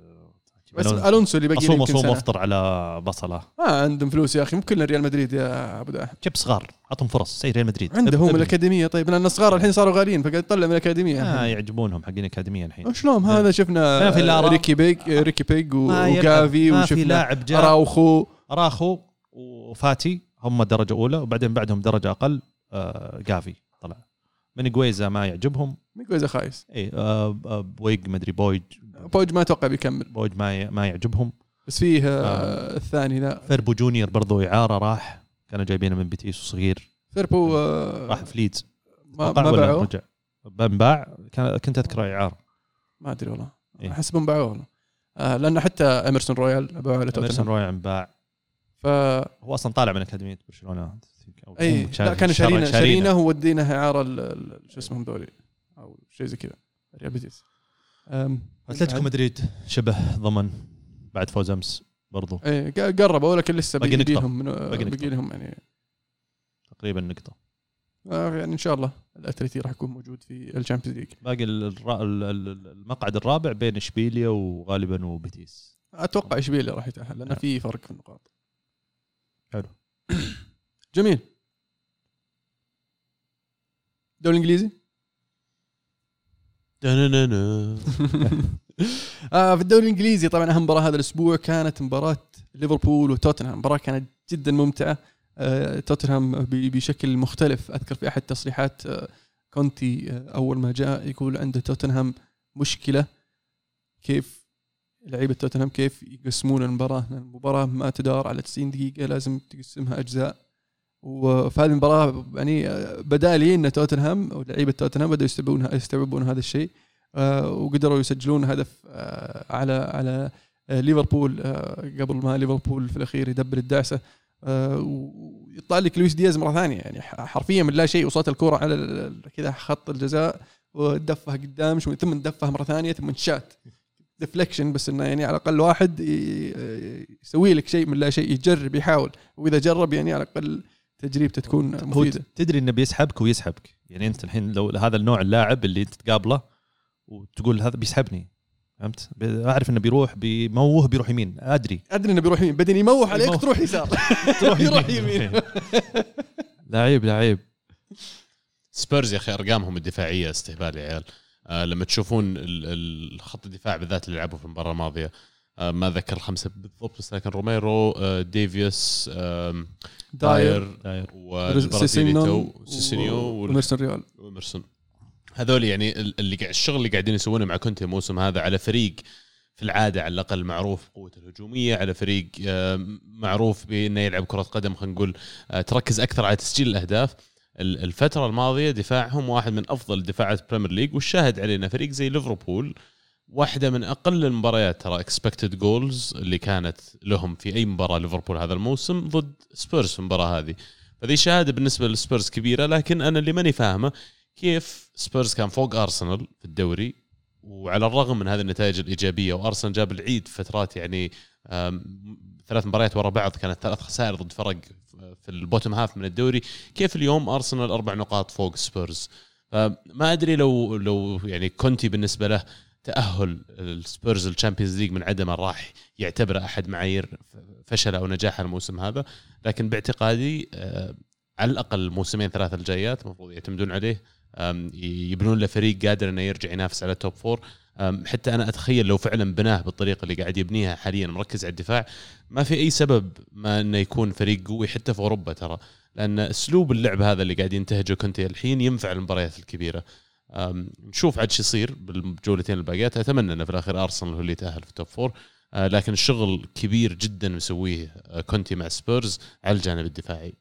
بس ألونسو اللي باقي اصوم اصوم. وافطر على بصلة. ما عندهم فلوس يا أخي. مو كلنا ريال مدريد يا أبو داحم جيب صغار أعطهم فرص زي ريال مدريد. عندهم ابني. الأكاديمية. طيب لأن الصغار الحين صاروا غاليين فقاعد يطلع من الأكاديمية. آه. يعجبونهم حقين أكاديمية الحين. شلون؟ هذا ما شفنا ريكي بويج ريكي بويج. وجافي وشفنا أراوخو. أراخو وفاتي هم درجة أولى وبعدين بعدهم درجة أقل آه جافي. مينغويزا ما يعجبهم. مينغويزا خايس. إي آه آه، بويج مدري بويج. بويج ما أتوقع بيكمل. بويج ما ما يعجبهم. بس فيه آه آه. الثاني لا. فيربو جونيور برضو إعارة راح. كانوا جايبينه من بيتيس وصغير فيربو آه راح في ليدز ما, ما ولا باعوه؟ رجع. بنباع كان كنت أذكره إعارة. ما أدري والله. إيه. احسبهم باعوه والله. آه لأنه حتى اميرسون رويال باعوه اميرسون لتوتنهام رويال انباع ف هو أصلا طالع من أكاديمية برشلونة. أو أي لا كان شار- شارينه شارينه. وودينه إعارة ال- ال- شو اسمهم ذولي؟ أو شيء زي كذا. ريال بيتيس أتلتيكو مدريد شبه ضمن بعد فوز أمس برضو. ق- قربوا لكن لسه باقي من باقي لهم يعني. تقريبا نقطة. آه، يعني إن شاء الله الأتلتي راح يكون موجود في الشامبيونز ليج. باقي الر- ال- ال- المقعد الرابع بين إشبيليا وغالبا وبيتيس. أتوقع إشبيليا راح يتأهل لأن نعم. في فرق في النقاط. حلو. جميل. الدوري الانجليزي. آه في الدوري الإنجليزي طبعا أهم مباراة هذا الأسبوع كانت مباراة ليفربول وتوتنهام. مباراة كانت جدا ممتعة. آه توتنهام بشكل مختلف. أذكر في أحد تصريحات آه كونتي آه أول ما جاء يقول عنده توتنهام مشكلة. كيف لعيبة توتنهام كيف يقسمون المباراة؟ المباراة ما تدار على 90 دقيقة لازم تقسمها أجزاء. وفي هذه المباراة يعني بدأ لي إن توتنهام ولعيبة توتنهام بدأوا يستوعبون يستوعبون هذا الشيء آه، وقدروا يسجلون هدف آه، على على آه، ليفربول قبل ما ليفربول في الأخير يدبر الدعسة. ويطلع لك لويس دياز مرة ثانية يعني حرفيا من لا شيء وصلت الكرة على كذا خط الجزاء ودفها قدام شوي ثم دفها مرة ثانية ثم شات. ديفليكشن بس إنه يعني على الأقل واحد يسوي لك شيء من لا شيء يجرب يحاول. وإذا جرب يعني على الأقل تجربته تكون هو مفيدة. تدري إنه بيسحبك ويسحبك. يعني أنت الحين لو هذا النوع اللاعب اللي أنت تقابله وتقول هذا بيسحبني. فهمت؟ أعرف إنه بيروح بيموه بيروح يمين. أدري. أدري إنه بيروح يمين. بعدين يموح عليك يموح. تروح يسار. تروح يروح يمين. لعيب لعيب. سبيرز يا أخي أرقامهم الدفاعية استهبال يا عيال. آه لما تشوفون ال- ال- خط الدفاع بالذات اللي لعبوا في المباراة الماضية ما ذكر خمسه بالضبط بس لكن روميرو آه ديفيز داير داير سيسينيون والبرازيلي سيسينيون وإميرسون رويال. وإمرسون هذول يعني ال- اللي قاعد الشغل اللي قاعدين يسوونه مع كونتي الموسم هذا على فريق في العادة على الأقل معروف بقوته الهجومية على فريق آه، معروف بأنه يلعب كرة قدم خلينا نقول آه، تركز أكثر على تسجيل الأهداف. ال- الفترة الماضية دفاعهم واحد من أفضل دفاعات ال Premier League والشاهد علينا فريق زي ليفربول واحدة من أقل المباريات ترى expected goals اللي كانت لهم في أي مباراة ليفربول هذا الموسم ضد سبيرز في المباراة هذه. فذي شهادة بالنسبة للسبيرز كبيرة لكن أنا اللي ماني فاهمه كيف سبيرز كان فوق ارسنال في الدوري وعلى الرغم من هذه النتائج الإيجابية وأرسنال جاب العيد فترات يعني ثلاث مباريات ورا بعض كانت ثلاث خسائر ضد فرق في ال bottom half من الدوري كيف اليوم ارسنال أربع نقاط فوق سبيرز فما أدري لو لو يعني كونتي بالنسبة له تأهل السبيرز ال Champions League من عدمه راح يعتبره أحد معايير فشل أو نجاح الموسم هذا. لكن باعتقادي آه، على الأقل الموسمين ثلاثة الجايات المفروض يعتمدون عليه. يبنون له فريق قادر إنه يرجع ينافس على top four حتى أنا أتخيل لو فعلا بناه بالطريقة اللي قاعد يبنيها حاليا مركز على الدفاع ما في أي سبب ما إنه يكون فريق قوي حتى في أوروبا ترى. لأن أسلوب اللعب هذا اللي قاعد ينتهجه كونتي الحين ينفع المباريات الكبيرة. نشوف عاد شو يصير بالجولتين الباقيات. أتمنى إنه في الأخير أرسنال هو اللي يتأهل في top four آه، لكن الشغل كبير جدا مسويه آه، كونتي مع سبيرز على الجانب الدفاعي.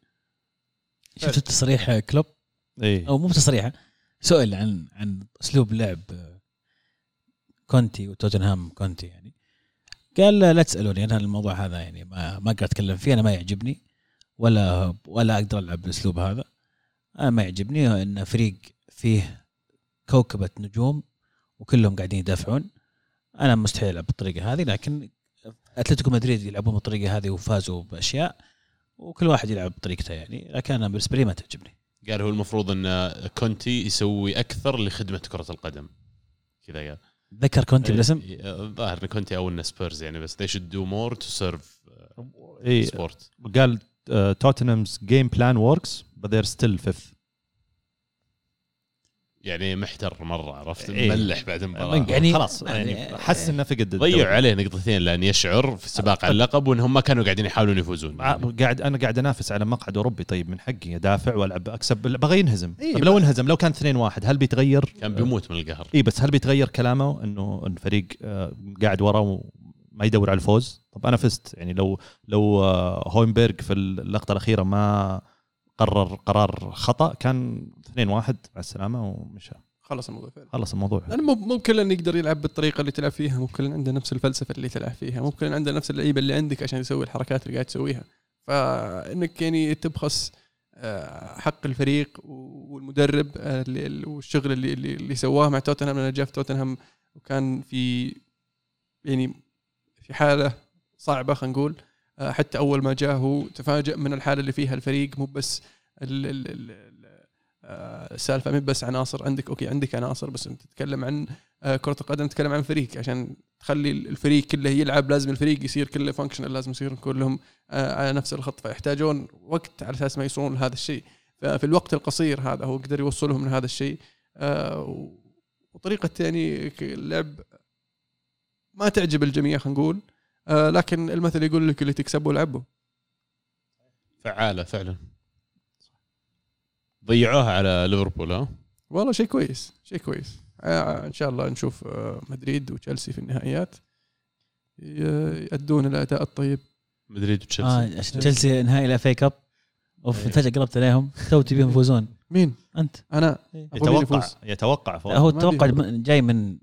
شفت تصريح كلوب؟ إي. أو مو تصريح سئل عن عن أسلوب لعب كونتي وتوتنهام كونتي يعني. قال لا تسألوني أنا الموضوع هذا يعني ما ما أقدر أتكلم فيه أنا ما يعجبني ولا ولا أقدر ألعب بالاسلوب هذا. أنا ما يعجبني إن فريق فيه كوكبة نجوم وكلهم قاعدين يدافعون. أنا مستحيل ألعب بالطريقة هذه لكن أتلتيكو مدريد يلعبون بالطريقة هذه وفازوا بأشياء وكل واحد يلعب بطريقته يعني. لكن أنا بالنسبة لي ما تعجبني. قال هو المفروض إن كونتي يسوي أكثر لخدمة كرة القدم. كذا قال. ذكر كونتي بالاسم؟ إيه، الظاهر إن كونتي أو إن سبيرز يعني بس they should do more to serve اي sport. قال Tottenham's game plan works but they're still fifth. يعني محتر مرة عرفت؟ إيه. ملح بعد المباراه يعني يعني- خلاص يعني حس إنه فقد الدوري. ضيعوا عليه نقطتين لأن يشعر في السباق على اللقب وإنهم ما كانوا قاعدين يحاولون يفوزون. قاعد أنا قاعد أنافس على مقعد أوروبي طيب من حقي أدافع وألعب أكسب بغى ينهزم. إيه، طيب لو ما- انهزم لو كان 2 1 هل بيتغير؟ كان بيموت من القهر. اي بس هل بيتغير كلامه إنه الفريق آه، قاعد ورا وما يدور على الفوز؟ طب أنا فزت يعني لو لو آه، هوينبرغ في اللقطة الأخيرة ما قرر قرار خطأ كان 2 1 مع السلامة ومشى. خلص الموضوع فعلا. خلص الموضوع. لأنه مو مو كل يقدر يلعب بالطريقة اللي تلعب فيها مو كل عنده نفس الفلسفة اللي تلعب فيها مو كل عنده نفس اللعيبة اللي عندك عشان يسوي الحركات اللي قاعد تسويها. فإنك يعني تبخس آه، حق الفريق والمدرب آه، والشغل اللي اللي, اللي سواه مع توتنهام لأنه جاء في توتنهام وكان في يعني في حالة صعبة خلينا نقول. حتى أول ما جاء هو تفاجأ من الحالة اللي فيها الفريق مو بس ال ال ال ال- آه، السالفه مو بس عناصر عندك okay عندك عناصر بس أنت تتكلم عن آه، كرة القدم تتكلم عن فريق عشان تخلي الفريق كله يلعب لازم الفريق يصير كله functional لازم يصير كلهم آه، على نفس الخط فيحتاجون وقت على أساس ما يوصلون لهذا الشيء. ففي الوقت القصير هذا هو قدر يوصلهم لهذا الشيء. آه، وطريقة يعني اللعب ما تعجب الجميع خلينا نقول. آه، لكن المثل يقول لك اللي تكسبه لعبه فعالة فعلا. ضيعوها على ليفربول ها؟ والله شيء كويس شيء كويس. آه، إن شاء الله نشوف آه، مدريد وتشيلسي في النهائيات. يأدون الأداء الطيب. مدريد وتشيلسي. عشان تشيلسي نهائي ال FA Cup أوف إيه. فجأة قربت عليهم. تو تبيهم يفوزون. مين؟ أنت. أنا. إيه. يتوقع؟ يتوقع فوز. هو التوقع جاي من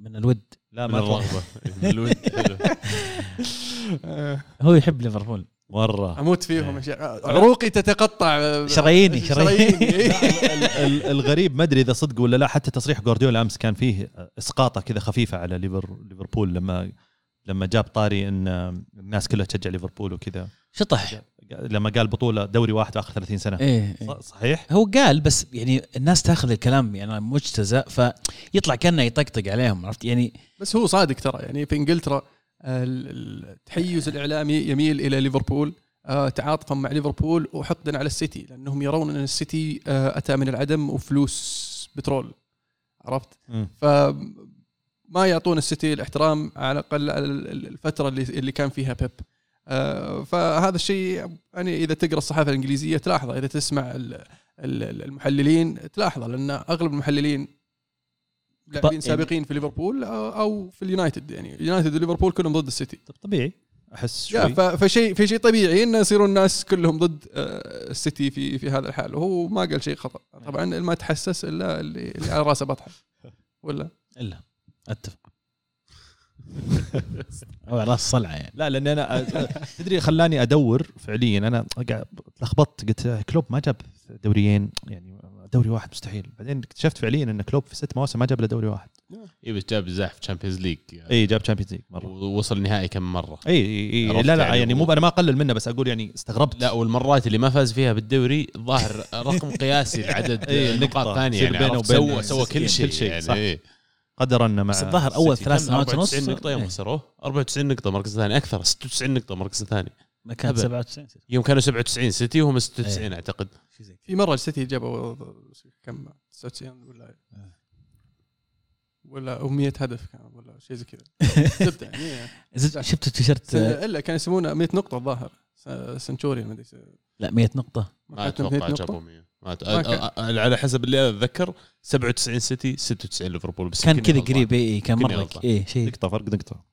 من الود لا من ما. الرغبه من الود حلو. هو يحب ليفربول مرة أموت فيهم. آه، عروقي تتقطع شراييني- شراييني. إيه. ال- الغريب ما أدري إذا صدق ولا لا حتى تصريح جوارديولا أمس كان فيه إسقاطة كذا خفيفة على ليفر ليفربول لما لما جاب طاري إن الناس كلها تشجع ليفربول وكذا شطح لما قال بطولة دوري واحد آخر 30 سنة إيه ص- صحيح؟ هو قال بس يعني الناس تاخذ الكلام يعني مجتزأ فيطلع كأنه يطقطق عليهم عرفت يعني بس هو صادق ترى يعني في إنجلترا ال- ال- التحيز الإعلامي يميل إلى ليفربول آه، تعاطفا مع ليفربول وحقدا على السيتي لأنهم يرون أن السيتي آه، أتى من العدم وفلوس بترول عرفت؟ مم. فما يعطون السيتي الاحترام على الأقل الفترة اللي اللي كان فيها بيب فهذا الشيء يعني إذا تقرأ الصحافة الإنجليزية تلاحظه إذا تسمع ال- ال- المحللين تلاحظه لأن أغلب المحللين لاعبين يعني- سابقين في ليفربول أو في اليونايتد يعني اليونايتد وليفربول كلهم ضد السيتي. طب طبيعي أحس شوي. فشيء في شيء طبيعي إنه يصيرون الناس كلهم ضد آه، السيتي في في هذا الحال. وهو ما قال شيء خطأ. طبعا ما تحسس إلا اللي, اللي على راسه بطحه. ولا؟ إلا. أتفق. على راس صلعة يعني. لا لأن أنا تدري خلاني أدور فعليا. أنا قاعد لخبطت قلت كلوب ما جاب دوريين يعني دوري واحد مستحيل. بعدين اكتشفت فعليا إن كلوب في ست مواسم ما جاب إلا دوري واحد. اي بس جاب زاح في Champions League اي جاب Champions League مرة. ووصل نهائي كم مرة. اي اي, إي عرفت لا لا يعني يعني مو أنا ما أقلل منه بس أقول يعني استغربت. لا والمرات اللي ما فاز فيها بالدوري ظاهر رقم قياسي لعدد إيه، نقاط ثانية يعني سوى سوى كل كل شيء شيء، يعني إيه. قدرا مع بس الظاهر أول. ثلاث سنوات ونص 94 نقطة يوم إيه، خسروه. 94 نقطة المركز الثاني أكثر 96 نقطة المركز الثاني كانت هبل. 97 يوم كانوا 97 سيتي وهم 96 إيه. أعتقد. شيء زي كذا. في مرة السيتي جابوا كم؟ 99 ولا ولا أو 100 هدف كان ولا شيء زي كذا. زبدة يعني زد- شفت التيشيرت؟ إلا كانوا يسمونه 100 نقطة الظاهر. س- سنتوريان ما أدري لا 100 نقطة. ما كانت 100 أتوقع نقطة. جابوا 100 على حسب اللي أتذكر 97 سيتي 96 ليفربول بس كان كذا. قريب اي كان غلطان. اي شيء. نقطة فرق نقطة.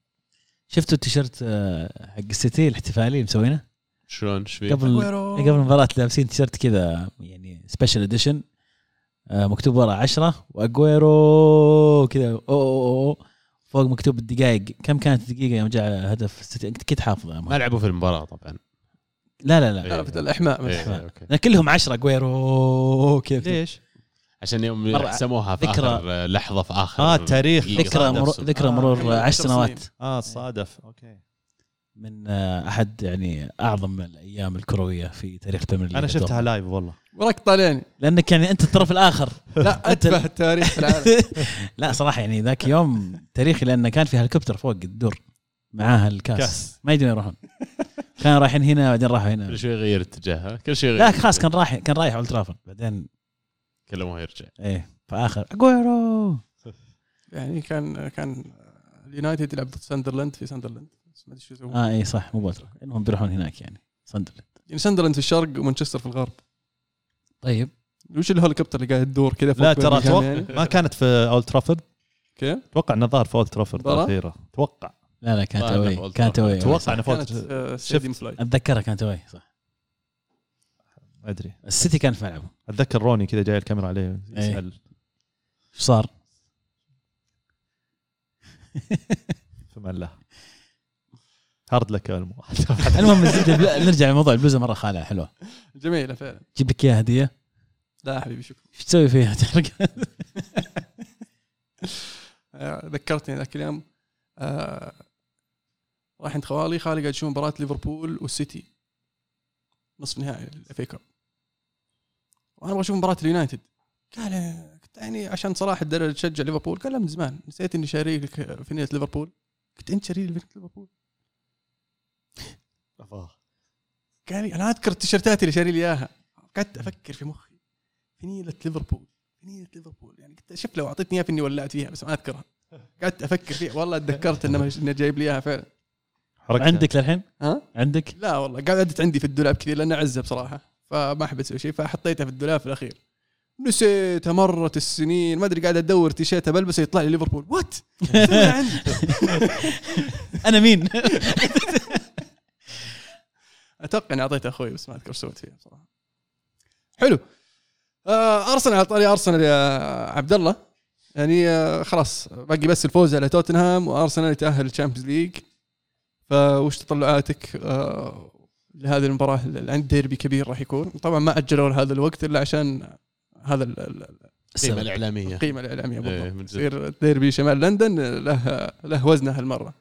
شفتوا التيشيرت آه، حق السيتي الاحتفالي اللي مسوينه؟ شلون؟ إيش فيه؟ قبل قبل المباراة لابسين تيشيرت كذا يعني special edition مكتوب ورا 10 وأجويرو كذا أو- أو- أو- فوق مكتوب الدقائق. كم كانت الدقيقة يوم جاء هدف السيتي؟ انت كنت حافظ يا ما. لعبوا في المباراة طبعا. لا لا لا. إيه. لا في الإحماء بس. إيه، كلهم 10 اجويرو كذا ليش؟ عشان يوم مرة حسموها في ذكرى- آخر لحظة في آخر آه التاريخ. دقيقة. ذكرى مرور. ذكرى آه، مرور 10 عشر سنوات. آه صادف. okay. من آه، أحد يعني أعظم الأيام الكروية في تاريخ ال Premier أنا شفتها live والله. وراك طالعني. لأنك يعني أنت الطرف الآخر. لا اتبه التاريخ في العالم. لا صراحة يعني ذاك يوم تاريخي لأنه كان في هليكوبتر فوق الدور معاها الكاس كاس. ما يدرون يروحون. كانوا رايحين هنا بعدين راحوا هنا. كل شوي يغير اتجاهها كل شوي يغير لا خلاص كان رايح كان رايح اولد ترافورد بعدين كل ما يرجع. إيه في آخر. أجويرو! يعني كان كان اليونايتد يلعب ضد ساندرلاند في ساندرلاند. بس ما أدري شو يسوون. آه اي صح مو بولتر إنهم بيروحون هناك يعني ساندرلاند. يعني ساندرلاند في الشرق ومانشستر في الغرب. طيب. وش الهليكوبتر اللي قاعد تدور كذا لا ترى يعني؟ ما كانت في اولد ترافورد كيف؟ أتوقع إنه ظهر في اولد ترافورد؟ الأخيرة. أتوقع لا لا كانت اوي كانت. اوي أتوقع إنه أولد- آه، فلاي أتذكرها كانت اوي صح. ما أدري. السيتي كان في ملعبه. أتذكر روني كذا جاي الكاميرا عليه يسأل. إيش صار؟ في من له. هارد لك المهم نرجع لموضوع البلوزة مرة خالع حلوة. جميلة فعلا. جيب لك إياها هدية. لا حبيبي شكرا. إيش تسوي فيها؟ تحرق آه، ذكرتني ذاك اليوم. آه، رايح عند خوالي خالي قاعد يشوف مباراة ليفربول والسيتي. نصف نهائي ال FA Cup وأنا أبغى أشوف مباراة اليونايتد. قال يعني عشان صراحة تدري تشجع ليفربول. قال من زمان. نسيت إني شاريك في نية ليفربول. قلت أنت شاري لي ليفربول. قال لي أنا أذكر التيشيرتات اللي شاري لي إياها. قعدت أفكر في مخي. في نيله ليفربول. في نيله ليفربول. يعني قلت شوف لو أعطيتني إياها في اني ولعت فيها بس ما أذكرها. قعدت أفكر فيها. والله تذكرت إنه إنه جايب لي إياها فعلا. عندك للحين؟ ها؟ عندك؟ لا والله قعدت عندي في الدولاب كثير لانها عزه بصراحة فما أحب أسوي شيء فحطيتها في الدولاب في الأخير. نسيتها مرت السنين ما أدري قاعد أدور تيشيرت بلبسه يطلع لي ليفربول. وات أنا مين؟ أتوقع إني أعطيتها أخوي بس ما أذكر إيش سويت فيها بصراحة. حلو. آه أرسنال على طاري أرسنال يا عبد الله. يعني آه خلاص باقي بس الفوز على توتنهام وأرسنال يتأهل لل Champions League. فوش تطلعاتك آه لهذه المباراة؟ اللي عند ديربي كبير راح يكون. طبعا ما أجلوا لهذا الوقت إلا عشان هذا ال- ال- القيمة السبب. الإعلامية. القيمة الإعلامية إيه، بالضبط. يصير ديربي شمال لندن له له وزنه هالمرة.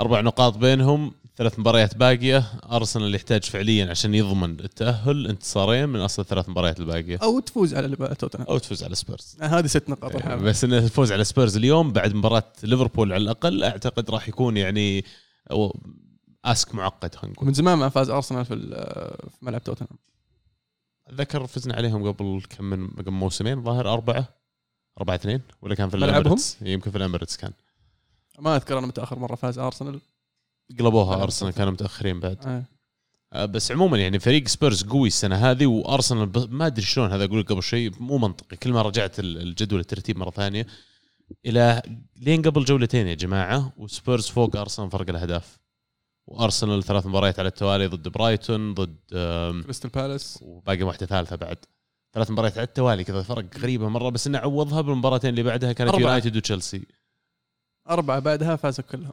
أربع نقاط بينهم. ثلاث مباريات باقية. أرسنال يحتاج فعليا عشان يضمن التأهل انتصارين من أصل الثلاث مباريات الباقية. أو تفوز على توتنهام. أو تفوز على سبيرز. هذه ست نقاط إيه، الحين. بس إنه الفوز على سبيرز اليوم بعد مباراة ليفربول على الأقل أعتقد راح يكون يعني أو- أسك معقد خلينا نقول. من زمان ما فاز أرسنال في ملعب توتنهام. أتذكر فزنا عليهم قبل كم من قبل موسمين ظاهر أربعة أربعة اثنين ولا كان في ملعبهم؟ الإمارات؟ يمكن في الإمارات كان. ما أذكر أنا متى اخر مرة فاز أرسنال. قلبوها أرسنال كانوا متأخرين بعد. آه. آه، بس عموما يعني فريق سبيرز قوي السنة هذه وأرسنال ما أدري شلون هذا أقول قبل شيء مو منطقي. كل ما رجعت ال- الجدول الترتيب مرة ثانية إلى لين قبل جولتين يا جماعة وسبيرز فوق أرسنال فرق الأهداف. وأرسنال ثلاث مباريات على التوالي ضد برايتون ضد كريستال بالاس. وباقي واحدة ثالثة بعد. ثلاث مباريات على التوالي كذا فرق غريبة مرة بس إنه عوضها بالمباراتين اللي بعدها كانت. يونايتد وتشيلسي. أربعة بعدها فازوا كلهم.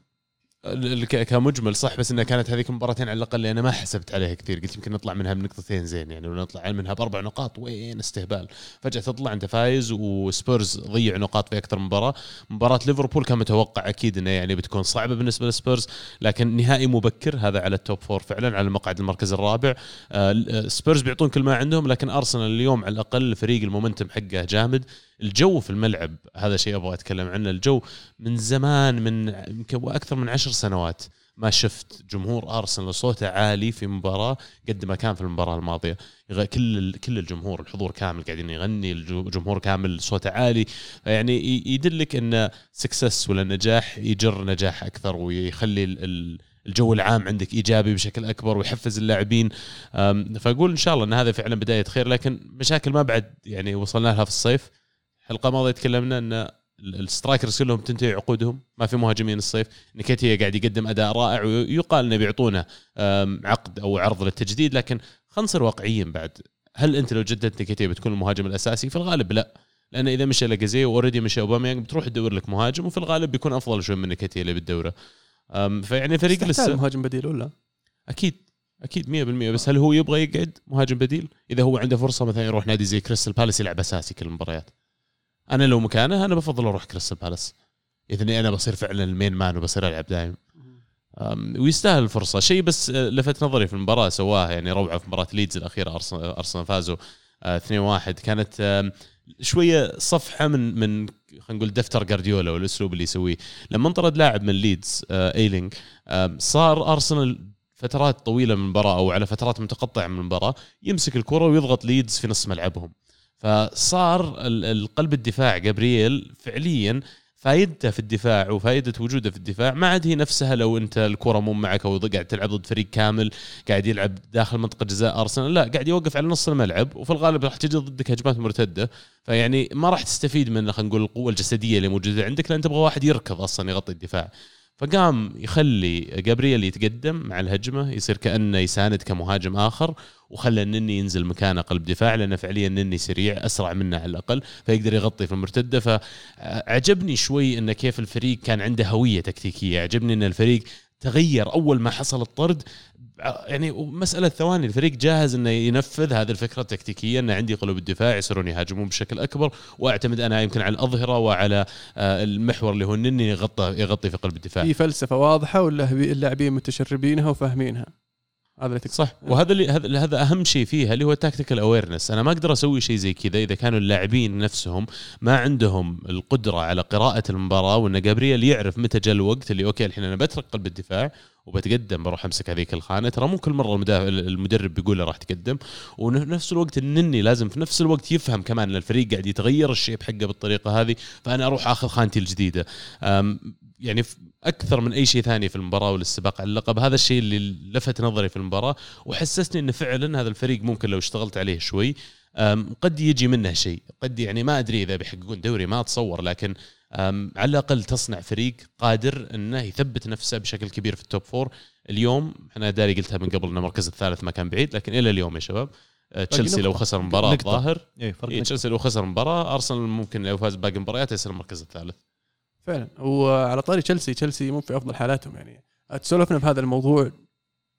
كمجمل صح بس إنها كانت هذيك المباراتين على الأقل اللي أنا ما حسبت عليها كثير. قلت يمكن نطلع منها بنقطتين زين يعني لو نطلع منها بأربع نقاط وين استهبال. فجأة تطلع أنت فايز وسبيرز ضيع نقاط في أكثر مباراة. مباراة ليفربول كان متوقع أكيد إنها يعني بتكون صعبة بالنسبة للسبيرز لكن نهائي مبكر هذا على ال top four فعلا على مقعد المركز الرابع. آه، آه، سبيرز بيعطون كل ما عندهم لكن أرسنال اليوم على الأقل فريق ال momentum حقه جامد. الجو في الملعب هذا شيء أبغى أتكلم عنه. الجو من زمان من يمكن أكثر من عشر سنوات ما شفت جمهور أرسنال صوته عالي في مباراة قد ما كان في المباراة الماضية. كل كل الجمهور الحضور كامل قاعدين يغني الجمهور كامل صوته عالي. يعني يدلك إن سكسس ولا نجاح يجر نجاح أكثر ويخلي ال- ال- الجو العام عندك إيجابي بشكل أكبر ويحفز اللاعبين. فأقول إن شاء الله إن هذا فعلا بداية خير لكن مشاكل ما بعد يعني وصلنا لها في الصيف. الحلقة الماضيه تكلمنا أن ال- السترايكرز كلهم تنتهي عقودهم ما في مهاجمين الصيف. نكيتيا قاعد يقدم أداء رائع ويقال إنه بيعطونه عقد أو عرض للتجديد لكن خلينا نصير واقعيين بعد. هل أنت لو جددت نكيتيا بتكون المهاجم الأساسي؟ في الغالب لا. لأن إذا مشى لاجازي وأوريدي مشى أوباميانج بتروح تدور لك مهاجم وفي الغالب بيكون أفضل شوي من نكيتيا اللي بالدوره فيعني فريق لسه مهاجم بديل ولا أكيد أكيد 100% بس هل هو يبغى يقعد مهاجم بديل؟ إذا هو عنده فرصة مثلا يروح نادي زي كريستال بالاس يلعب أساسي كل المباريات. أنا لو مكانه أنا بفضل أروح كريستال بالاس. اذا أنا بصير فعلا ال main man وبصير ألعب دايم. ويستاهل الفرصة. شيء بس آه، لفت نظري في المباراة سواها يعني روعة في مباراة ليدز الأخيرة أرسنال فازوا آه، 2-1 كانت آم، شوية صفحة من من خلينا نقول دفتر جارديولا والأسلوب اللي يسويه. لما انطرد لاعب من ليدز آه، ايلينج صار أرسنال فترات طويلة من المباراة أو على فترات متقطعة من المباراة يمسك الكرة ويضغط ليدز في نص ملعبهم. فصار ال- القلب الدفاع جابرييل فعليا فايدته في الدفاع وفائده وجوده في الدفاع. ما عاد هي نفسها لو أنت الكرة مو معك أو قاعد تلعب ضد فريق كامل قاعد يلعب داخل منطقة جزاء أرسنال لا قاعد يوقف على نص الملعب وفي الغالب راح تجي ضدك هجمات مرتدة. فيعني ما راح تستفيد من خلينا نقول القوة الجسدية اللي موجودة عندك لأن تبغى واحد يركض أصلا يغطي الدفاع. فقام يخلي جابرييل يتقدم مع الهجمة يصير كأنه يساند كمهاجم آخر وخلى النني ينزل مكانه قلب دفاع لأنه فعليا النني سريع أسرع منه على الأقل فيقدر يغطي في المرتدة. فعجبني شوي انه كيف الفريق كان عنده هوية تكتيكية. عجبني إن الفريق تغير أول ما حصل الطرد يعني مسألة ثواني الفريق جاهز إنه ينفذ هذه الفكرة التكتيكية إنه عندي قلوب الدفاع يصيرون يهاجمون بشكل أكبر وأعتمد أنا يمكن على الأظهرة وعلى آه، المحور اللي هو النني يغطى يغطي في قلب الدفاع. في فلسفة واضحة ولا اللاعبين متشربينها وفاهمينها. هذا اللي تقصد. صح. وهذا اللي هذا هذا أهم شيء فيها اللي هو ال tactical awareness أنا ما أقدر أسوي شيء زي كذا إذا كانوا اللاعبين نفسهم ما عندهم القدرة على قراءة المباراة وإن جابرييل يعرف متى جاء الوقت اللي okay الحين أنا بترك قلب الدفاع وبتقدم بروح أمسك هذيك الخانة. ترى مو كل مرة المدافع المدرب بيقول له راح تقدم. ونفس الوقت النني لازم في نفس الوقت يفهم كمان إن الفريق قاعد يتغير ال shape حقه بالطريقة هذه فأنا أروح آخذ خانتي الجديدة. يعني أكثر من أي شيء ثاني في المباراة والاستباق على اللقب هذا الشيء اللي لفت نظري في المباراة وحسسني انه فعلا هذا الفريق ممكن لو اشتغلت عليه شوي قد يجي منه شيء قد يعني ما أدري إذا بيحققون دوري ما أتصور لكن على الأقل تصنع فريق قادر إنه يثبت نفسه بشكل كبير في ال top four اليوم إحنا داري قلتها من قبل ان المركز الثالث ما كان بعيد لكن إلى اليوم يا شباب أه، تشيلسي لو. خسر مباراة نقطة. ظاهر اي فرق إيه، نقطة. تشيلسي لو خسر مباراة أرسنال ممكن لو فاز باقي المباريات يصير المركز الثالث فعلا. وعلى طاري تشيلسي تشيلسي مو في أفضل حالاتهم يعني. تسولفنا بهذا الموضوع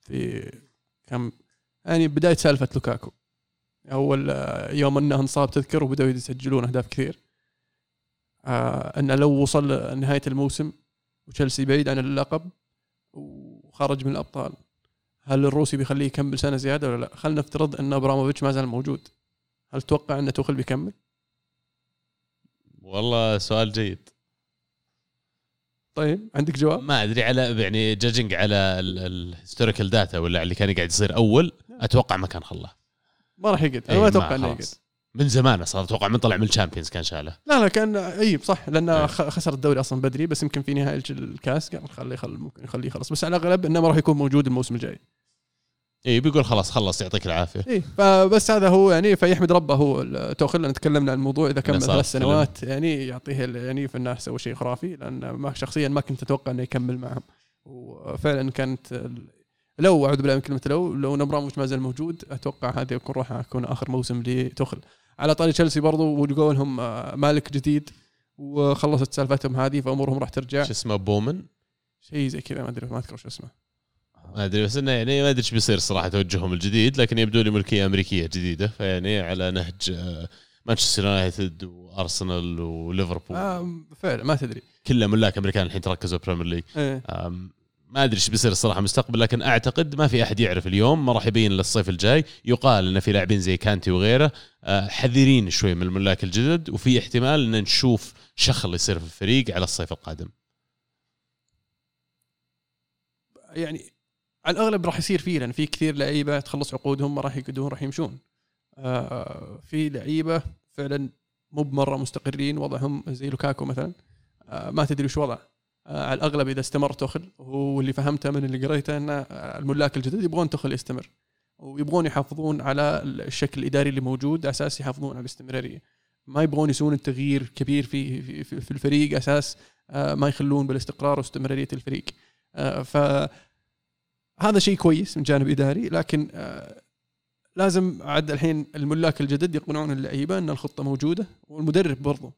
في كم يعني بداية سالفة لوكاكو. أول يوم انه انصاب تذكر وبدأوا يسجلون أهداف كثير. آه انه لو وصل نهاية الموسم وتشيلسي بعيد عن اللقب وخرج من الأبطال هل الروسي بيخليه يكمل سنة زيادة ولا لا؟ خلينا نفترض أن ابراموفيتش ما زال موجود. هل تتوقع ان توخل بيكمل؟ والله سؤال جيد. طيب عندك جواب؟ ما أدري على يعني judging على ال historical data ولا اللي كان قاعد يصير أول أتوقع ما كان خلاه ما راح يقعد أنا إيه، ما أتوقع إنه. يقعد من زمان أصلا أتوقع من طلع من ال Champions كان شاله لا لا كان إي صح لأنه إيه. خسر الدوري أصلا بدري بس يمكن في نهايه الكاس قال خليه خل ممكن يخليه يخلص بس على الأغلب إنه ما راح يكون موجود الموسم الجاي اي بيقول خلاص خلص يعطيك العافية. اي فبس هذا هو يعني فيحمد ربه. هو توخل تكلمنا عن الموضوع. إذا كمل ثلاث. سنوات يعني يعطيه يعني في الناس سوى شيء خرافي. لأن ما شخصيا ما كنت أتوقع إنه يكمل معهم. وفعلا كانت لو أعوذ بالله من كلمة لو لو ابراموفيتش ما زال موجود أتوقع هذا يكون راح يكون آخر موسم لتوخل. على طاري تشيلسي برضو ولقوا لهم آه، مالك جديد وخلصت سالفتهم هذه فأمورهم راح ترجع. شو اسمه؟ بولي؟ شيء زي كذا ما أدري ما أذكر شو اسمه. ما أدري بس إنه يعني ما أدري إيش بيصير صراحة توجههم الجديد لكن يبدو لي ملكية أمريكية جديدة فيعني على نهج آه، مانشستر يونايتد وأرسنال وليفربول. آه فعلا ما تدري. كلها ملاك امريكان الحين تركزوا Premier League إيه. ما أدري إيش بيصير الصراحة مستقبل لكن أعتقد ما في أحد يعرف اليوم ما راح يبين للصيف الجاي يقال إن في لاعبين زي كانتي وغيره آه، حذرين شوي من الملاك الجدد وفي احتمال إن نشوف شخل يصير في الفريق على الصيف القادم. يعني على الأغلب راح يصير فيه لأن في كثير لعيبة تخلص عقودهم ما راح يقعدون راح يمشون. آه في لعيبة فعلا مو بمرة مستقرين وضعهم زي لوكاكو مثلا. آه ما تدري وش وضعه. آه على الأغلب إذا استمر تخل واللي فهمته من اللي قريته ان الملاك الجدد يبغون تخل يستمر. ويبغون يحافظون على الشكل الإداري اللي موجود أساس يحافظون على الاستمرارية. ما يبغون يسوون التغيير كبير في في, في الفريق أساس آه ما يخلون بالاستقرار واستمرارية الفريق. آه ف هذا شيء كويس من جانب إداري لكن آه لازم عاد الحين الملاك الجدد يقنعون اللعيبة إن الخطة موجودة والمدرب برضو.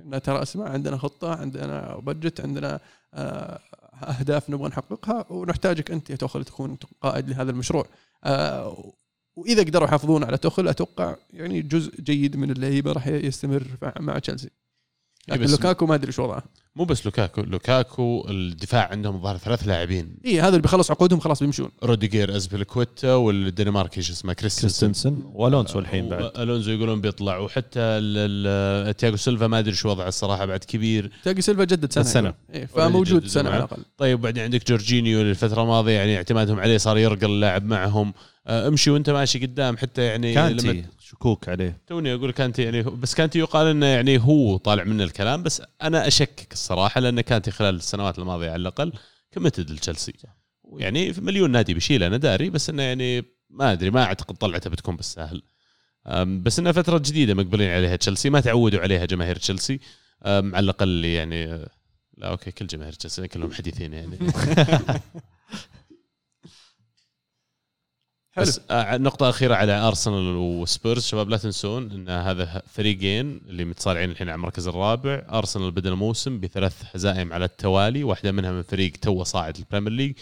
ان ترى اسمع عندنا خطة عندنا بجت عندنا آه أهداف نبغى نحققها ونحتاجك أنت يا توخل تكون قائد لهذا المشروع. آه وإذا قدروا يحافظون على توخل أتوقع يعني جزء جيد من اللعيبة راح يستمر مع تشيلسي. لكن بس- لوكاكو ما أدري إيش وضعه. مو بس لوكاكو لوكاكو الدفاع عندهم ظهر ثلاث لاعبين. اي هذا اللي بيخلص عقودهم خلاص بيمشون. روديجير ازبلكويتا والدنماركي شو اسمه كريستنسن. وألونسو الحين بعد. الونزو يقولون بيطلع وحتى تياغو سيلفا ما أدري شو وضعه الصراحة بعد كبير. تياغو سيلفا جدد سنة. السنة. إيه فموجود سنة. على الأقل. طيب وبعدين عندك جورجينيو الفترة الماضية يعني اعتمادهم عليه صار يرقل اللاعب معهم. آه، امشي وأنت ماشي قدام حتى يعني كانتي. لما شكوك عليه. توني أقول كانتي يعني بس كانتي يقال إنه يعني هو طالع منه الكلام بس أنا أشكك الصراحة لأن كانتي خلال السنوات الماضية على الأقل committed لتشيلسي. يعني في مليون نادي بيشيله أنا داري بس إنه يعني ما أدري ما أعتقد طلعته بتكون بالسهل. بس انها فترة جديدة مقبلين عليها تشيلسي ما تعودوا عليها جماهير تشيلسي. على الأقل يعني آه، لا okay كل جماهير تشيلسي كلهم حديثين يعني. حلو. بس آه، نقطة أخيرة على أرسنال وسبيرز. شباب لا تنسون أن هذا فريقين اللي متصارعين الحين على المركز الرابع. أرسنال بدأ الموسم بثلاث هزائم على التوالي واحدة منها من فريق تو صاعد ال Premier League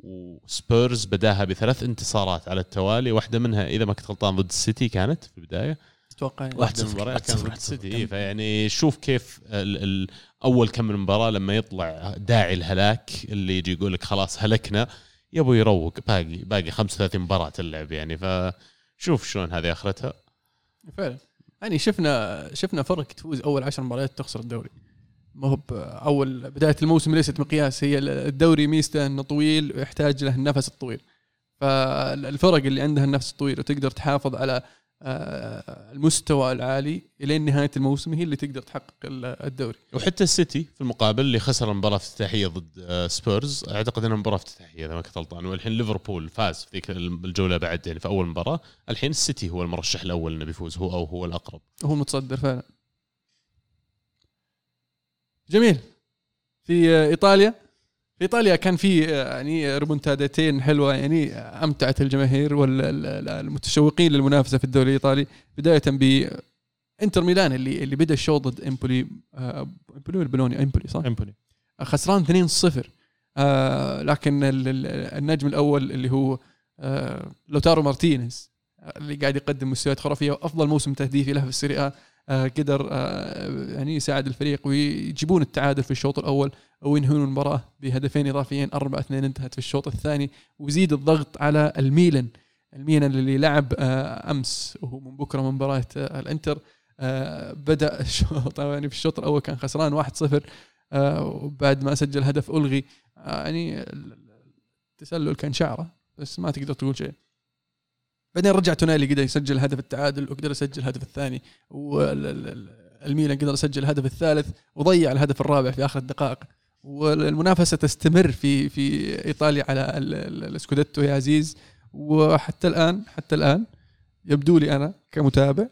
وسبيرز بدأها بثلاث انتصارات على التوالي واحدة منها إذا ما كنت غلطان ضد السيتي كانت في البداية. أتوقع يعني. واحد واحدة من المباريات صفر، ضد. السيتي. إيه، فيعني شوف كيف ال ال أول كم من مباراة لما يطلع داعي الهلاك اللي يجي يقول لك خلاص هلكنا. يبغى يروق باقي باقي 35 مباراة تلعب يعني فشوف شلون هذه آخرتها. فعلا. يعني شفنا شفنا فرق تفوز أول عشر مباريات تخسر الدوري. ما هو أول بداية الموسم ليست مقياس هي الدوري ميزته إنه طويل ويحتاج له النفس الطويل. فالفرق اللي عندها النفس الطويل وتقدر تحافظ على المستوى العالي الين نهاية الموسم هي اللي تقدر تحقق ال- الدوري. وحتى السيتي في المقابل اللي خسر المباراه الافتتاحيه ضد آه، سبيرز أعتقد إنها مباراة افتتاحية إذا ما كنت غلطان. والحين ليفربول فاز في ذيك الجولة بعد يعني في أول مباراة. الحين السيتي هو المرشح الأول إنه بيفوز هو أو هو الأقرب. هو المتصدر فعلا. جميل. في آه، إيطاليا. في إيطاليا كان في آه، يعني ريمونتادتين حلوة يعني أمتعت الجماهير والمتشوقين للمنافسة في الدوري الإيطالي بداية ب إنتر ميلان اللي اللي بدأ الشوط ضد إمبولي آه، إمبولي ولا بلوني إمبولي صح؟ إمبولي. خسران 2-0 آه لكن ال- ال- النجم الأول اللي هو آه لوتارو مارتينيز آه، اللي قاعد يقدم مستويات خرافية وأفضل موسم تهديفي له في السيريا. آه آه، قدر آه يعني يساعد الفريق ويجيبون التعادل في الشوط الأول وينهون المباراة بهدفين إضافيين 4 2 انتهت في الشوط الثاني ويزيد الضغط على الميلان. الميلان اللي لعب آه أمس وهو من بكرة مباراة آه الإنتر آه بدأ الشوط يعني في الشوط الأول كان خسران 1-0 آه، وبعد ما سجل هدف ألغي آه، يعني التسلل كان شعره بس ما تقدر تقول شيء. بعدين رجع تونالي قدر يسجل هدف التعادل وقدر يسجل الهدف الثاني والميلان قدر يسجل الهدف الثالث وضيع الهدف الرابع في آخر الدقائق. والمنافسة تستمر في في إيطاليا على ال- ال- السكوديتو يا عزيز. وحتى الآن حتى الآن يبدو لي أنا كمتابع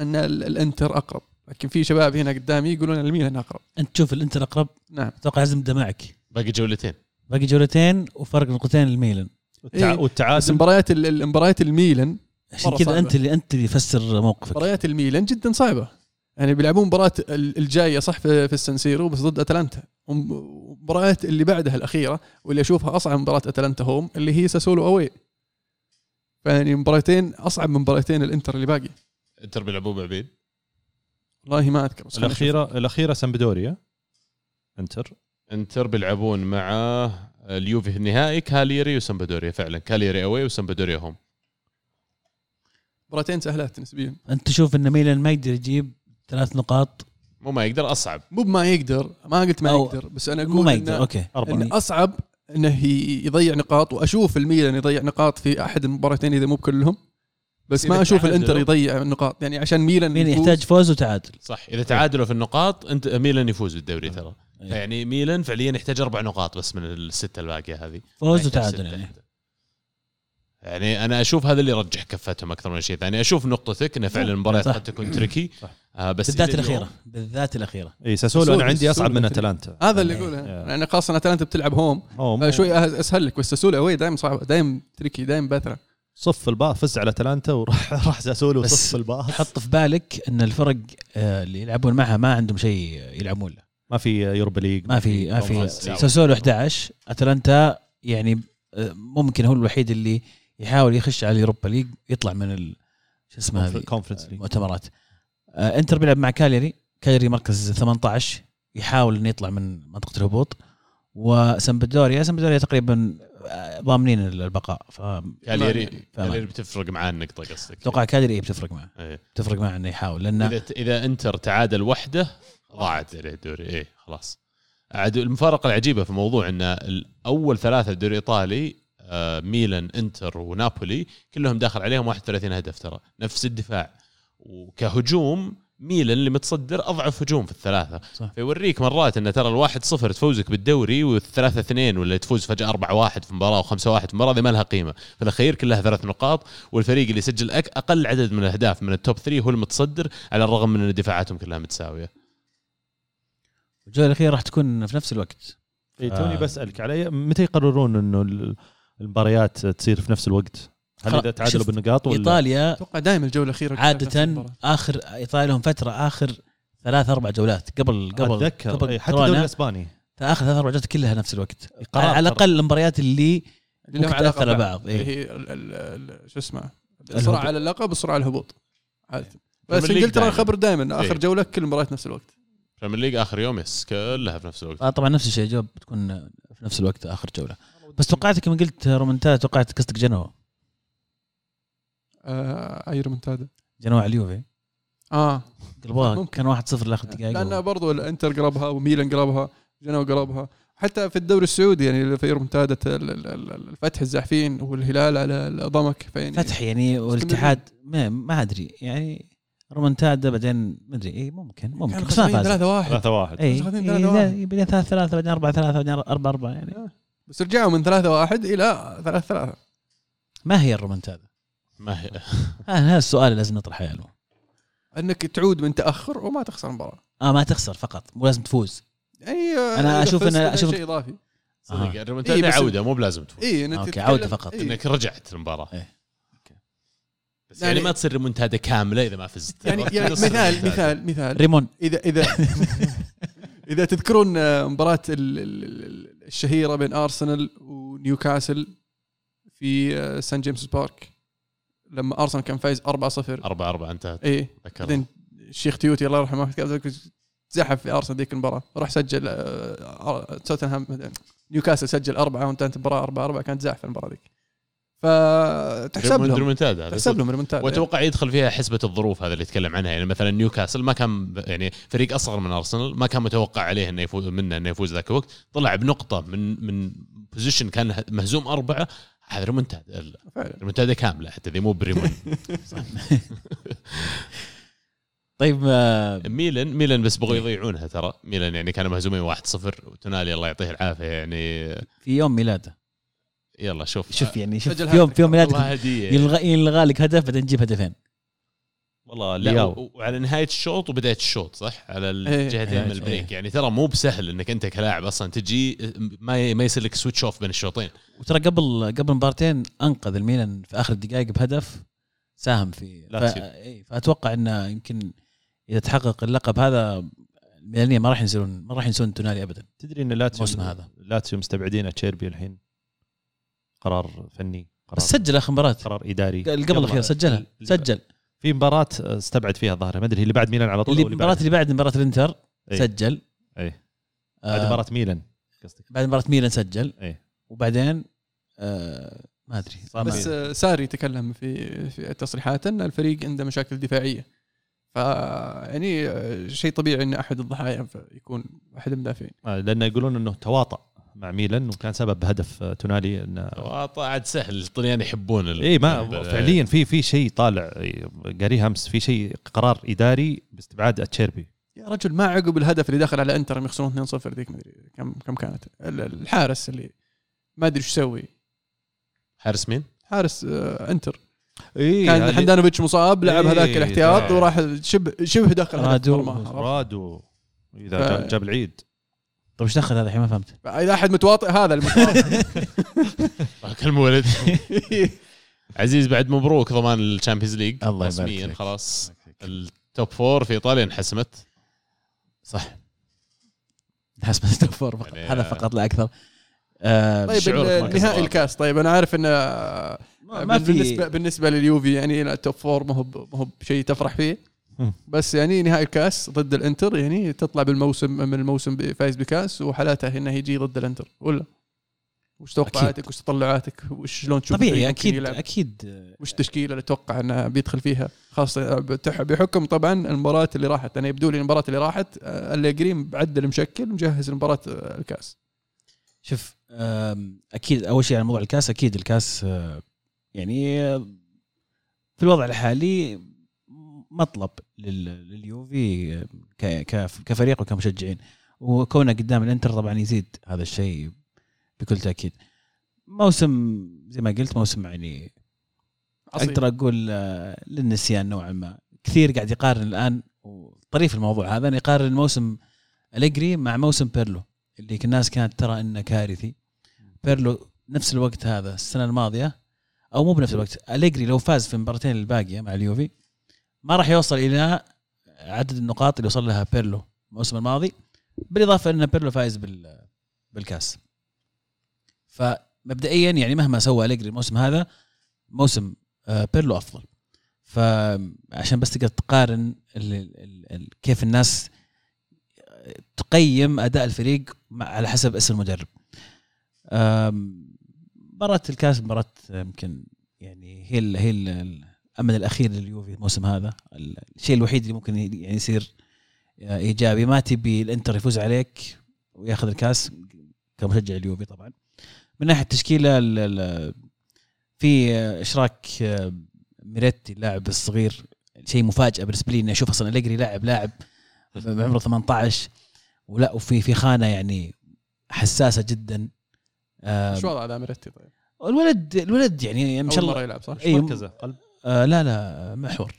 أن ال- الإنتر أقرب. لكن في شباب هنا قدامي يقولون الميلان أقرب. أنت تشوف الإنتر أقرب؟ نعم. أتوقع لازم ابدا معك باقي جولتين. باقي جولتين وفرق نقطتين للميلان. إيه. والتع... بس والتعادل مباريات ال- ال- مباريات الميلان عشان كذا. أنت اللي أنت اللي فسر موقفك. مباريات الميلان جدا صعبة. يعني بيلعبون مباراة ال- الجاية صح في, في السان سيرو بس ضد أتلانتا. ومباريات اللي بعدها الأخيرة واللي أشوفها أصعب مباراة أتلانتا home اللي هي ساسولو away. فيعني مباراتين أصعب من مباراتين الإنتر اللي باقي. انتر بيلعبوا بعبيد. والله ما بس أشوف. الاخيره الأخيرة سامبدوريا. إنتر. إنتر بيلعبون مع اليوفي في النهائي كاليري وسامبدوريا فعلا كاليري away وسامبدوريا home. مباراتين سهلات نسبيا. أنت تشوف إن ميلان ما يقدر يجيب ثلاث نقاط. مو ما يقدر أصعب. مو بما يقدر ما قلت ما يقدر بس أنا مو أقول ما إنه- يقدر okay. أربعة. ان أصعب إنه يضيع نقاط وأشوف الميلان يضيع نقاط في أحد المباراتين إذا مو بكلهم. بس ما أشوف الإنتر يضيع النقاط. يعني عشان ميلان يفوز- يحتاج فوز وتعادل. صح إذا تعادلوا في النقاط انت ميلان يفوز بالدوري ترى. إيه. يعني ميلان فعليا يحتاج أربع نقاط بس من الستة الباقية هذه. فوز وتعادل. يعني. يعني أنا أشوف هذا اللي يرجح كفتهم أكثر من شيء ثاني. أشوف نقطتك إنه فعلا المباريات. قد تكون تريكي صح. آه بس بالذات الأخيرة بالذات الأخيرة. إي ساسولو ساسولو- أنا عندي أصعب ساسولو من أتلانتا. هذا اللي إيه. اقوله إيه. يعني خاصة أتلانتا بتلعب هوم. هوم. آه، شوي أه- أسهل لك بس ساسولا أوي دائما صعب دائما تريكي دائما بثرة. صف الباص فز على أتلانتا وراح راح ساسولو وصف الباص حط في بالك إن الفرق آه، اللي يلعبون معها ما عندهم شيء يلعبون له. ما في Europa League ما في ما في. ساسولو 11 أتلانتا يعني آه، ممكن هو الوحيد اللي يحاول يخش على ال Europa League يطلع من ال... شو اسمه هذه؟ Conference League المؤتمرات. آه، إنتر بيلعب مع كاليري. كاليري مركز 18 يحاول إنه يطلع من منطقة الهبوط. وسامبدوريا سامبدوريا تقريبا آه، ضامنين البقاء. ف كاليري كاليري بتفرق معاه النقطه قصدك. أتوقع كاليري بتفرق معه. إيه. بتفرق معه إنه يحاول. لأن إذا إذا إنتر تعادل وحده ضاعت عليه الدوري إيه خلاص. عاد المفارقة العجيبة في الموضوع إن الأول ثلاثة الدوري الايطالي آه، ميلان إنتر ونابولي كلهم داخل عليهم 31 هدف ترى نفس الدفاع. وكهجوم ميلان اللي متصدر أضعف هجوم في الثلاثة. صح. فيوريك مرات إن ترى الواحد صفر تفوزك بالدوري والثلاثة اثنين ولا تفوز فجأة أربعة واحد في مباراة وخمسة واحد في مباراة ذي ما لها قيمة. في الأخير كلها ثلاث نقاط والفريق اللي يسجل أك- أقل عدد من الأهداف من التوب 3 هو المتصدر على الرغم من إن دفاعاتهم كلها متساوية. الجولة الأخيرة راح تكون في نفس الوقت ف- توني بسالك علي متى يقررون إنه ال- المباريات تصير في نفس الوقت؟ هل إذا تعادلوا بالنقاط ولا إيطاليا أتوقع دائما الجولة الأخيرة عادة آخر إيطاليا لهم فترة آخر ثلاث أربع جولات قبل قبل أتذكر قبل حتى الدوري الأسباني اخر ثلاث أربع جولات كلها نفس الوقت على. الأقل المباريات اللي اللي لهم ممكن علاقه على ببعض بعض، إيه. اللي هي ال- ال- ال- شو اسمه. الصراع على اللقب والصراع على الهبوط عادة بس إنجلترا. الخبر دائما آخر إيه. جولة كل المباريات نفس الوقت Premier League آخر يوم yes كلها في نفس الوقت. آه طبعا نفس الشيء جواب بتكون في نفس الوقت آخر جولة. بس توقعتك لما قلت ريمونتادا توقعت قصدك جنوا. آه أي ريمونتادا جنوا على اليوفي. آه. قلبوها ممكن. كان 1-0 لآخر دقائق لأن برضو الإنتر قلبها وميلان قلبها جنوا قلبها حتى في الدوري السعودي يعني في ال- الفتح الزاحفين والهلال على الضمك فيعني فتح يعني والاتحاد ما, ما أدري يعني رومنتادا بعدين ما أدري اي ممكن ممكن بس ما فاز 3 1 3 1 اي إيه،. بعدين 3 3 بعدين 4 3 بعدين 4 4 يعني. بس رجعوا من 3 1 إلى 3 3 ما هي الرومنتادا؟ ما هي. آه هذا السؤال اللي لازم نطرحه يا علو أنك تعود من تأخر وما تخسر المباراه آه ما تخسر فقط مو لازم تفوز. يعني آه، أشوف فزت إن- هذا أشوف- شيء إضافي. صدق آه. الريمونتادا إيه، بس- عوده مو بلازم تفوز. إي تتكلم- عودة فقط. إيه. إنك رجعت المباراة. إيه. بس يعني, يعني- ما تصير ريمونتادا كاملة إذا ما فزت. يعني يعني مثال. مثال مثال. ريمون. إذا إذا إذا تذكرون آه، مباراة ال- ال- ال- الشهيرة بين أرسنال ونيوكاسل في آه، سان جيمس بارك لما أرسنال كان فايز 4-0 4 4 انتهت. ذكرت بعدين الشيخ تيوتي الله يرحمه زحف في أرسنال ذيك المباراة. راح سجل آه، توتنهام نيوكاسل سجل أربعة وانتهت المباراة 4 4 كانت زاحفه المباراة ذيك. فتحسب لهم. ريمونتادا. تحسب لهم ريمونتادا وأتوقع يدخل فيها حسبة الظروف هذا اللي يتكلم عنها. يعني مثلا نيوكاسل ما كان يعني فريق أصغر من أرسنال ما كان متوقع عليه إنه يفوز منه إنه يفوز ذاك الوقت. طلع بنقطة من من position كان مهزوم أربعة. هذا ريمونتادا ريمونتادا كاملة حتى ذي مو بريمونتادا. طيب آه، ميلان ميلان بس بغوا يضيعونها ترى. ميلان يعني كانوا مهزومين 1-0 وتونالي الله يعطيه العافية يعني. في يوم ميلاده. يلا شوف شوف يعني شوف في يوم. في يوم ميلادك يلغى يلغى لك هدف بعدين تجيب هدفين. والله لا و- وعلى نهاية الشوط وبداية الشوط صح؟ على إيه، الجهتين إيه، من ال break. إيه. يعني ترى مو بسهل إنك أنت كلاعب أصلا تجي ما ي- ما يصير لك switch off بين الشوطين. وترى قبل قبل مبارتين أنقذ الميلان في آخر الدقائق بهدف ساهم في ف... إيه، فأتوقع إنه يمكن إذا تحقق اللقب هذا الميلانية ما راح ينسون ما راح ينسون تونالي ابدا. تدري إن لاتسيو الموسم هذا. لاتسيو مستبعدين تشيربي الحين؟ قرار فني قرار بس سجل آخر مباراة. قرار إداري. قبل الأخير سجلها. سجل. في مباراة استبعد فيها الظاهر ما أدري هي اللي بعد ميلان على طول اللي المباراه اللي بعد؟ مباراة الإنتر إيه. سجل. إيه. آه، بعد مباراة ميلان قصدك؟ بعد مباراة ميلان سجل. إيه. وبعدين آه ما أدري. صار بس في- آه، ساري تكلم في في التصريحات أن الفريق عنده مشاكل دفاعية. ف يعني آه، شيء طبيعي أن أحد الضحايا يكون أحد المدافعين. آه، لأن يقولون إنه تواطأ. مع ميلان وكان سبب هدف آه، تونالي انه عاد سهل الطليان يحبون إي إيه، ما فعليا في في شيء طالع قاريه امس في شيء قرار إداري باستبعاد اتشيربي يا رجل ما عقب الهدف اللي دخل على إنتر يخسرون 2-0 ذيك مدري كم كم كانت ال- الحارس اللي ما أدري إيش يسوي حارس مين؟ حارس آه، إنتر إي كان هاندانوفيتش مصاب لعب إيه، هذاك الاحتياط. وراح شبه شبه دخل رادو. رادو إذا ف- جاب العيد طيب إيش دخل هذا؟ الحين ما فهمت. إذا أحد متواطئ هذا المتواطئ. ذاك المولد عزيز بعد مبروك ضمان ال Champions League. الله يبارك رسميا فيك. خلاص. ال top four في إيطاليا انحسمت. صح. نحس من four فقط. يعني- هذا فقط لا أكثر. آه طيب شعورك نهائي. الكاس. طيب أنا عارف إن آه، ما ما بالنسبة في. بالنسبة لليوفي يعني ال top four ما هو ب- ما هو بشيء تفرح فيه. بس يعني نهائي الكاس ضد الانتر يعني تطلع بالموسم من الموسم فايز بكاس وحلاته إنه يجي ضد الانتر. ولا؟ وش توقعاتك؟ وش تطلعاتك؟ وش شلون تشوف طبيعي أكيد يلعب؟ أكيد. وش التشكيلة اللي أتوقع إنه بيدخل فيها؟ خاصة بحكم طبعا المباراة اللي راحت. أنا يبدو لي المباراة اللي راحت آه، أليجري بعدل مشكل مجهز المباراه آه، الكاس. شوف أكيد أول شيء على موضوع الكاس أكيد الكاس آه، يعني في الوضع الحالي مطلب لل- لليوفي كفريق وكمشجعين. وكونه قدام الانتر طبعا يزيد هذا الشيء بكل تأكيد. موسم زي ما قلت موسم يعني عصيب. أقدر أقول آه، للنسيان نوعا ما. كثير قاعد يقارن الآن وطريف الموضوع هذا انه يقارن موسم أليجري مع موسم بيرلو اللي الناس كانت ترى إنه كارثي. بيرلو نفس الوقت هذا السنة الماضية أو مو بنفس الوقت أليجري لو فاز في المباراتين الباقية مع اليوفي ما راح يوصل إلى عدد النقاط اللي وصل لها بيرلو الموسم الماضي بالإضافة إن بيرلو فايز بال بالكاس. فمبدئيا يعني مهما سوى أليجري الموسم هذا موسم آه، بيرلو أفضل. فعشان بس تقدر تقارن ال ال ال كيف الناس تقيم أداء الفريق على حسب اسم المدرب. مباراة الكاس مباراة يمكن يعني هي ال هي ال- الامل الأخير لليوفي الموسم هذا الشيء الوحيد اللي ممكن يعني يصير إيجابي ما تبي الإنتر يفوز عليك وياخذ الكاس كمشجع اليوفي طبعا من ناحية التشكيلة ال- ال- في إشراك ميريتي اللاعب الصغير شيء مفاجأة بالنسبة لي إني أشوف أصلا أليجري لاعب لاعب بعمره 18 ولا وفي في خانة يعني حساسة جدا آه، إيش وضع ميريتي طيب؟ الولد الولد يعني ما شاء الله يلعب صح؟ أي، مركزة قلب آه لا لا محور.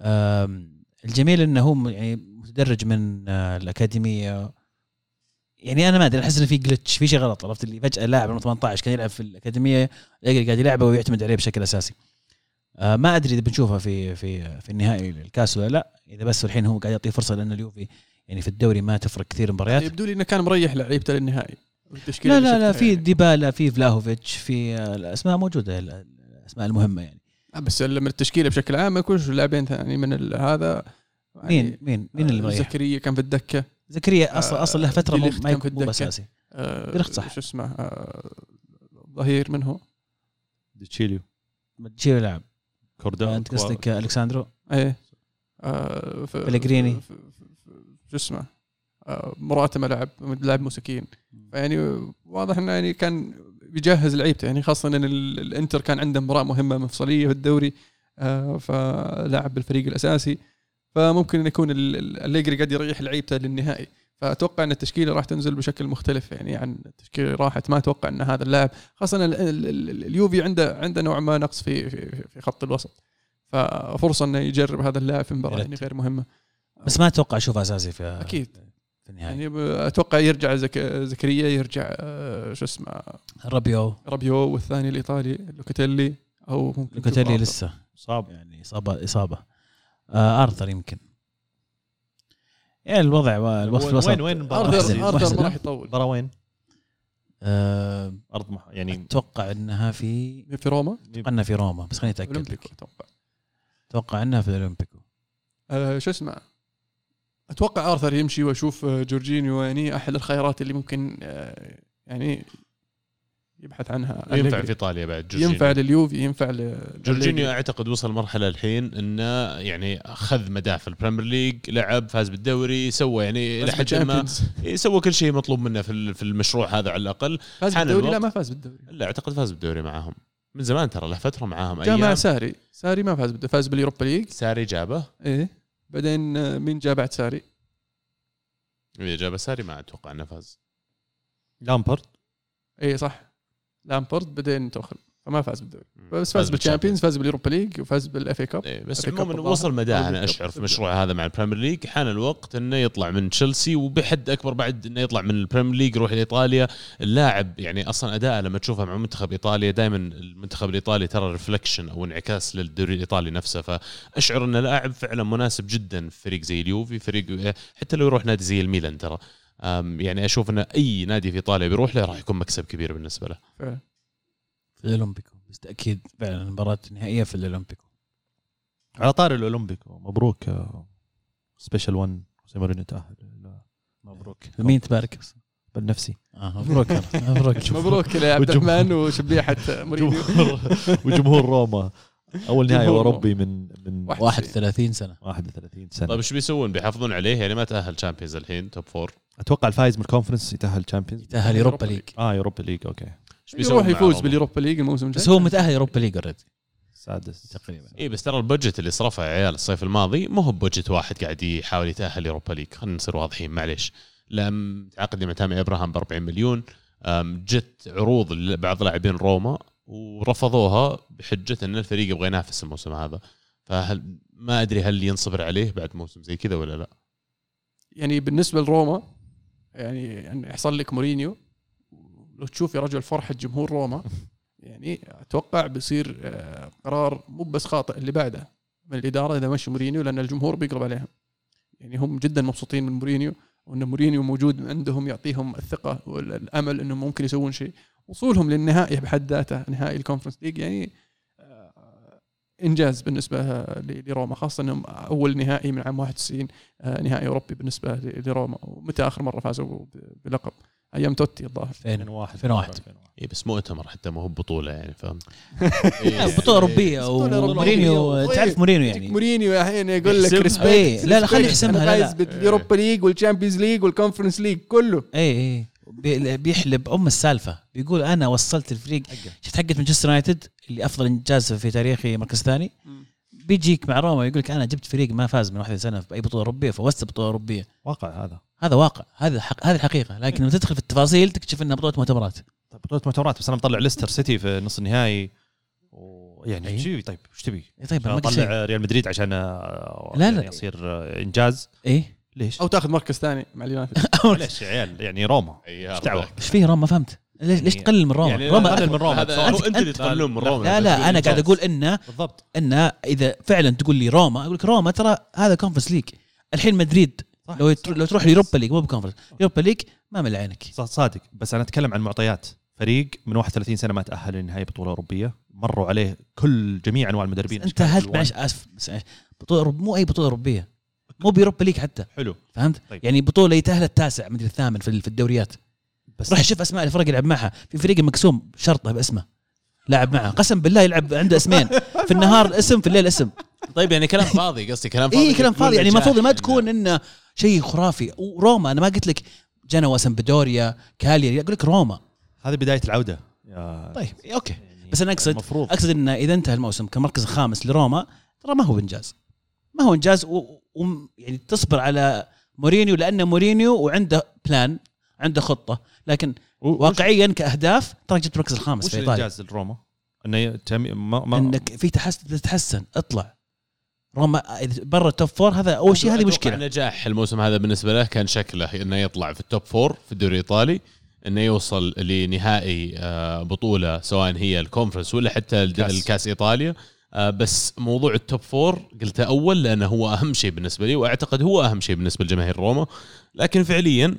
آه الجميل إنه هو يعني متدرج من آه، الأكاديمية. يعني أنا ما أدري أحس إنه في جلتش في شيء غلط عرفت؟ اللي فجأة لاعب عمره 18 كان يلعب في الأكاديمية قاعد يلعبه ويعتمد عليه بشكل أساسي. آه، ما أدري إذا بنشوفها في في في النهائي الكاس ولا لا. إذا بس الحين هو قاعد يعطيه فرصة لأن اليوفي يعني في الدوري ما تفرق كثير مباريات. يبدو لي إنه كان مريح لعيبته للنهائي. التشكيلة لا لا لا في يعني. ديبالا في فلاهوفيتش في آه، الأسماء موجودة ال- الأسماء المهمة يعني. بس من التشكيلة بشكل عام ما يكونش لاعبين ثاني من ال- هذا يعني مين؟ مين؟ مين اللي مريح؟ زكريا كان في الدكة. زكريا أصلا أصلا له فترة مو ما يكون مو. اساسي آه، ديليخت صح. شو اسمه آه، ظهير من هو؟ ديتشيليو تشيل لاعب. كوردون انت قصدك الكساندرو إيه. آه، بلغريني. شو اسمه؟ آه، مراتمه لعب لاعب مساكين يعني واضح إنه يعني كان بيجهز لعيبته. يعني خاصة إن ال- الإنتر كان عنده مباراة مهمة مفصلية في الدوري آه، فلعب بالفريق الأساسي. فممكن إن يكون ال- ال- الليجري قاعد يريح لعيبته للنهائي. فأتوقع إن التشكيلة راح تنزل بشكل مختلف يعني عن التشكيلة راحت. ما أتوقع إن هذا اللاعب خاصة ال- ال- ال- اليوفي عنده عنده نوع ما نقص في في, في خط الوسط. ففرصة إنه يجرب هذا اللاعب في مباراة يعني غير مهمة. بس ما أتوقع اشوفه أساسي في أكيد. في النهايه يعني ب- أتوقع يرجع زك... زكريا يرجع آه، شو اسمه رابيو. رابيو والثاني الإيطالي لوكاتيلي أو ممكن لوكاتيلي لسه. صعب يعني إصابة إصابة. آه آرثر يمكن. يعني الوضع الوسط الوسط. وين وين آرثر آرثر. ما راح يطول. المباراه وين؟ آه أرض مح... يعني أتوقع إنها في في روما؟ أتوقع إنها في روما بس خليني أتأكد. لك أتوقع. أتوقع إنها في الأولمبيكو. آه شو اسمه؟ أتوقع آرثر يمشي وأشوف آه، جورجينيو يعني أحد الخيارات اللي ممكن آه، يعني يبحث عنها. ينفع. في إيطاليا بعد جورجينيو. ينفع لليوفي ينفع ل جورجينيو أعتقد وصل مرحلة الحين إنه يعني خذ مداه في ال Premier League لعب فاز بالدوري سوى يعني إلى حد ما إيه، سوى كل شيء مطلوب منه في في المشروع هذا على الأقل. فاز بالدوري؟ لا. ما فاز بالدوري. لا أعتقد فاز بالدوري معاهم. من زمان ترى له فترة معاهم جاء مع ساري. ساري ما فاز بالدوري فاز بال Europa League. ساري جابه. إيه. بعدين آه، مين جاء بعد ساري؟ إيه، جابه ساري ما أتوقع إنه فاز. لامبارد؟ إيه صح. لامبارد بعدين توخيل. فما فاز بالدوري. بس فاز بالشامبيونز فاز باليوروبا ليج وفاز بالاف اي كاب إيه بس أفريقيا عموما. وصل مداه أنا. أشعر في المشروع هذا مع البريمير ليج حان الوقت إنه يطلع من تشيلسي وبحد أكبر بعد إنه يطلع من البريمير ليج يروح لايطاليا اللاعب يعني أصلا اداءه لما تشوفه مع منتخب إيطاليا دائما المنتخب الإيطالي ترى reflection أو انعكاس للدوري الإيطالي نفسه فأشعر انه لاعب فعلا مناسب جدا في فريق زي اليوفي فريق حتى لو يروح نادي زي الميلان ترى يعني أشوف إن أي نادي في إيطاليا بيروح له راح يكون مكسب كبير بالنسبة له فعلا. في الأولمبيكو. بس تاكيد فعلا المباراة النهائية في الأولمبيكو. على طاري الأولمبيكو. مبروك آه، special one زي مورينيو تأهل مبروك. مين تبارك؟ بالنفسي آه مبروك. مبروك. مبروك لعبد. الرحمن وشبيحة مورينيو. جمهور وجمهور روما. أول نهائي. اوروبي من من واحد. 31 سنة. 31 سنة. طيب إيش بيسوون؟ بيحافظون عليه؟ يعني ما تأهل تشامبيونز الحين top four أتوقع الفايز من الكونفرنس يتأهل تشامبيونز يتأهل يوروبا ليج آه يوروبا ليج أوكي. يروح مع يفوز؟ باليوروبا ليج الموسم الجاي؟ بس هو متأهل يوروبا ليج already سادس. تقريبا. اي بس ترى ال budget اللي صرفه يا عيال الصيف الماضي مو هو budget واحد قاعد يحاول يتأهل يوروبا ليج. خلينا نصير واضحين معليش. لم تعاقد مع تامي إبراهام ب 40 مليون جت عروض لبعض لاعبين روما ورفضوها بحجة إن الفريق يبغى ينافس الموسم هذا. فهل ما أدري هل ينصبر عليه بعد موسم زي كذا ولا لا. يعني بالنسبة لروما يعني يعني يحصل لك مورينيو. لو تشوف يا رجل فرحه جمهور روما يعني أتوقع بيصير آه، قرار مو بس خاطئ اللي بعده من الإدارة إذا مشي مورينيو لأن الجمهور بيقرب عليهم. يعني هم جدا مبسوطين من مورينيو وأن مورينيو موجود عندهم يعطيهم الثقة والأمل انهم ممكن يسوون شيء. وصولهم للنهائي بحد ذاته نهائي الكونفرنس ليج يعني آه، إنجاز بالنسبة لروما خاصة إنهم أول نهائي من عام 91 آه، نهائي أوروبي بالنسبة لروما ومتى آخر مرة فازوا بلقب. أيام توتي الظاهر. 2001 2001 2001 اي بس مؤتمر حتى ما هو بطولة يعني فاهم بطولة أوروبية بطولة أوروبية. ومورينيو طيب. تعرف مورينيو يعني؟ مورينيو يا حين يقول لك respect إيه، لا، لا، خليه يحسمها، لا، لا. فايز باليوروبا ليج والشامبيونز ليج والكونفرنس ليج كله. اي اي بي- بيحلب أم السالفة. بيقول أنا وصلت الفريق. شفت حقت مانشستر يونايتد اللي أفضل إنجاز في تاريخي مركز ثاني؟ بيجيك مع روما يقول لك أنا جبت فريق ما فاز من 21 سنة في أي بطولة أوروبية فوزت بطولة أوروبية. واقع هذا. هذا واقع. هذا حق هذه الحقيقة. لكن لما تدخل في التفاصيل تكتشف إنها بطولة مؤتمرات. طيب بطولة مؤتمرات بس أنا مطلع ليستر سيتي في نص النهائي. ويعني. إيش تبي طيب إيش تبي؟ طيب ما قلت شيء. طلع ريال مدريد عشان لا، لا. يعني يصير إنجاز. إيه ليش؟ أو تاخذ مركز ثاني مع اليونايتد. ليش يا عيال؟ يعني روما. إيش دعوة؟ إيش فيه روما؟ ما فهمت. ليش ليش تقلل من روما؟ يعني روما قلل أكبر. من روما أنت اللي تقللون من روما لا لا أنا قاعد أقول انه بالضبط. انه إذا فعلا تقول لي روما أقول لك روما ترى هذا كونفرنس ليج الحين مدريد. لو لو تروح اليوروبا ليج مو بكونفرنس يوروبا ليج ما مل عينك. صادق. بس أنا أتكلم عن معطيات. فريق من 31 سنة ما تأهل لنهائي بطولة أوروبية. مروا عليه كل جميع أنواع المدربين. أنت هل. معلش آسف. بس بطولة أوروب- مو أي بطولة أوروبية. مو بيوروبا ليج حتى. حلو. فهمت؟ طيب. يعني بطولة يتأهل التاسع مدري الثامن في في الدوريات. بس. روح شوف أسماء الفرق اللي يلعب معها. في فريق مقسوم شرطه باسمه. لاعب معه. قسم بالله يلعب عنده اسمين. في النهار اسم في الليل اسم. طيب يعني كلام فاضي قصدي كلام فاضي. اي كلام فاضي. يعني المفروض ما تكون إنه شيء خرافي. وروما أنا ما قلت لك جنوا سمبدوريا كالياري أقول لك روما. هذه بداية العودة. يا طيب أوكي. يعني بس أنا أقصد المفروض. أقصد إنه إذا انتهى الموسم كمركز الخامس لروما ترى ما هو إنجاز. ما هو إنجاز و... و... يعني تصبر على مورينيو لأنه مورينيو وعنده plan عنده خطة. لكن واقعيا كأهداف ترى جبت المركز الخامس وش في إيطاليا. الانجاز لروما؟ إنه ما ما إنك في تحسن تتحسن. اطلع. روما برا ال top four هذا أول شيء هذه مشكلة. نجاح الموسم هذا بالنسبة له كان شكله إنه يطلع في ال top four في الدوري الإيطالي إنه يوصل لنهائي آه، بطولة سواء هي الكونفرنس ولا حتى الد- كأس. الكأس إيطاليا. آه، بس موضوع ال top four قلته أول لأنه هو أهم شيء بالنسبة لي وأعتقد هو أهم شيء بالنسبة لجماهير روما. لكن فعليا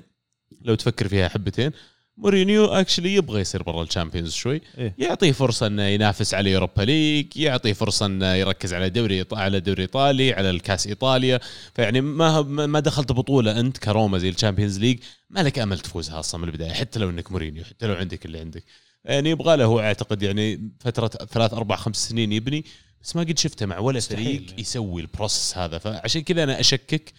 لو تفكر فيها حبتين مورينيو actually يبغى يصير برا الشامبيونز شوي إيه. يعطيه فرصة إنه ينافس على يوروبا ليج يعطيه فرصة إنه يركز على دوري على دوري إيطالي على الكاس إيطاليا فيعني ما ما دخلت بطولة أنت كروما زي الشامبيونز ليج ما لك أمل تفوزها أصلا من البداية حتى لو إنك مورينيو حتى لو عندك اللي عندك يعني يبغى له هو أعتقد يعني فترة ثلاث أربع خمس سنين يبني بس ما قد شفته مع ولا. فريق يسوي ال process هذا فعشان كذا أنا أشكك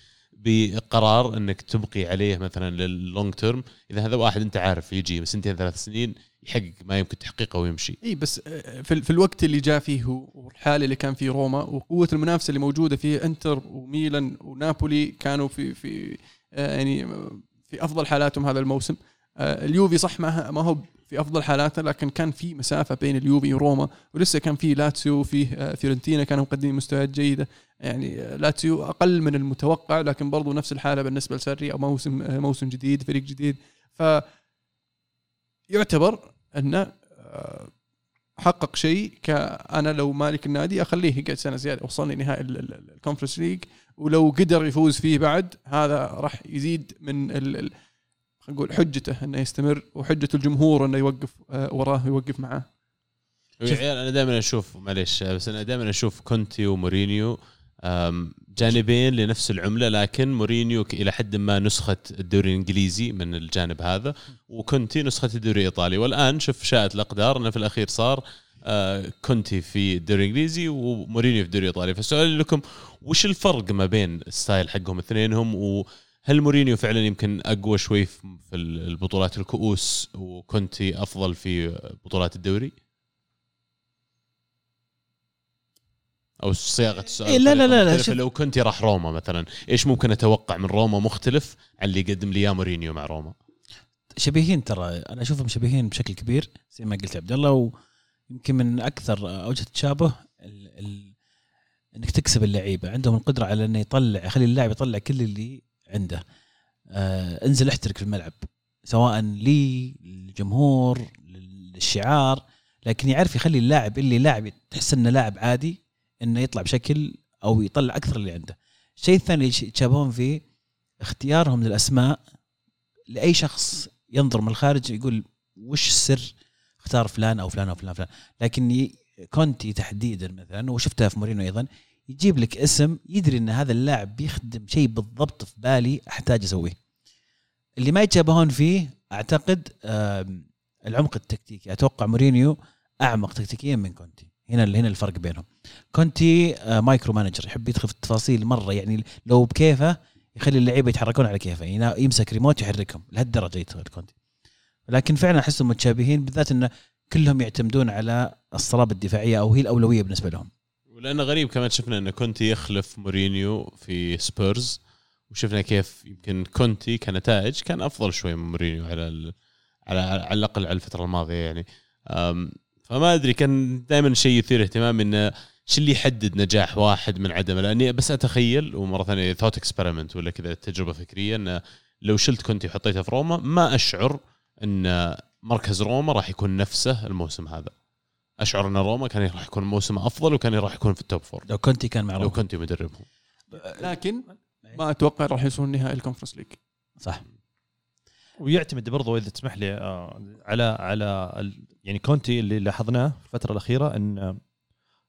بقرار إنك تبقي عليه مثلا لل long term إذا هذا واحد أنت عارف يجي سنتين ثلاث سنين يحقق ما يمكن تحقيقه ويمشي. إي بس آه، في, الوقت اللي جاء فيه والحالة اللي كان فيه روما وقوة المنافسة اللي موجودة فيه إنتر وميلان ونابولي كانوا في في آه، يعني آه، في أفضل حالاتهم هذا الموسم. اليوفي صح ما ما هو في أفضل حالاته لكن كان في مسافة بين اليوفي وروما ولسه كان في لاتسيو وفيه فيورنتينا كانوا مقدمين مستويات جيدة. يعني لاتسيو أقل من المتوقع لكن برضو نفس الحالة بالنسبة لساري أو موسم موسم جديد فريق جديد. ف يعتبر انه آه، حقق شيء كأنا لو مالك النادي أخليه يقعد سنة زيادة وصلني نهائي ال- ال- ال- الكونفرنس ليج ولو قدر يفوز فيه بعد هذا راح يزيد من ال- ال- خلينا نقول حجته إنه يستمر وحجة الجمهور إنه يوقف آه، وراه ويوقف معاه. يا عيال أنا دائما أشوف معليش بس أنا دائما أشوف كونتي ومورينيو جانبين لنفس العملة لكن مورينيو إلى حد ما نسخة الدوري الإنجليزي من الجانب هذا وكونتي نسخة الدوري الإيطالي. والآن شوف شاءت الأقدار إنه في الأخير صار آه، كونتي في الدوري الإنجليزي ومورينيو في الدوري الإيطالي. فالسؤال لكم وش الفرق ما بين ال style حقهم اثنينهم؟ وهل مورينيو فعلا يمكن أقوى شوي في في البطولات الكؤوس وكونتي أفضل في بطولات الدوري؟ أو صياغة السؤال إيه، لا، لا، لا، لا، لو كنت راح روما مثلا إيش ممكن أتوقع من روما مختلف عن اللي قدم لي إياه مورينيو مع روما؟ شبيهين ترى أنا أشوفهم شبيهين بشكل كبير زي ما قلت يا عبد الله ويمكن من أكثر اوجه التشابه ال ال إنك تكسب اللعيبة. عندهم القدرة على إنه يطلع يخلي اللاعب يطلع كل اللي عنده. آه انزل احترك في الملعب سواء لي للجمهور للشعار لكن يعرف يخلي اللاعب اللي لاعب تحس إنه لاعب عادي إنه يطلع بشكل أو يطلع أكثر اللي عنده. الشيء الثاني اللي يتشابهون فيه اختيارهم للأسماء لأي شخص ينظر من الخارج يقول وش السر اختار فلان أو فلان أو فلان فلان. لكن كونتي تحديدا مثلا وشفتها في مورينو أيضا يجيب لك اسم يدري إن هذا اللاعب بيخدم شيء بالضبط في بالي أحتاج أسويه. اللي ما يتشابهون فيه أعتقد العمق التكتيكي. أتوقع مورينيو أعمق تكتيكيا من كونتي. هنا هنا الفرق بينهم. كونتي آه، micromanager يحب يدخل في التفاصيل مرة يعني لو بكيفه يخلي اللعيبة يتحركون على كيفه ينا- يمسك ريموت يحركهم لهالدرجة يدخل كونتي لكن فعلا احسهم متشابهين بالذات انه كلهم يعتمدون على الصلابة الدفاعية أو هي الأولوية بالنسبة لهم. ولأنه غريب كمان شفنا إن كونتي يخلف مورينيو في سبيرز وشفنا كيف يمكن كونتي كنتائج كان أفضل شوي من مورينيو على. على على الأقل على الفترة الماضية يعني. فما أدري كان دائما شيء يثير اهتمام انه شو اللي يحدد نجاح واحد من عدمه لأني بس أتخيل ومرة ثانية thought experiment ولا كذا تجربة فكرية انه لو شلت كونتي وحطيته في روما ما أشعر إن مركز روما راح يكون نفسه الموسم هذا. أشعر إن روما كان راح يكون موسمه أفضل وكان راح يكون في ال top four لو كونتي كان مع لو روما كنت مدربهم. لكن ما أتوقع راح يوصلون نهائي ال Conference League صح. ويعتمد برضو إذا تسمح لي آه، على على ال- يعني كونتي اللي لاحظناه في الفترة الأخيرة إن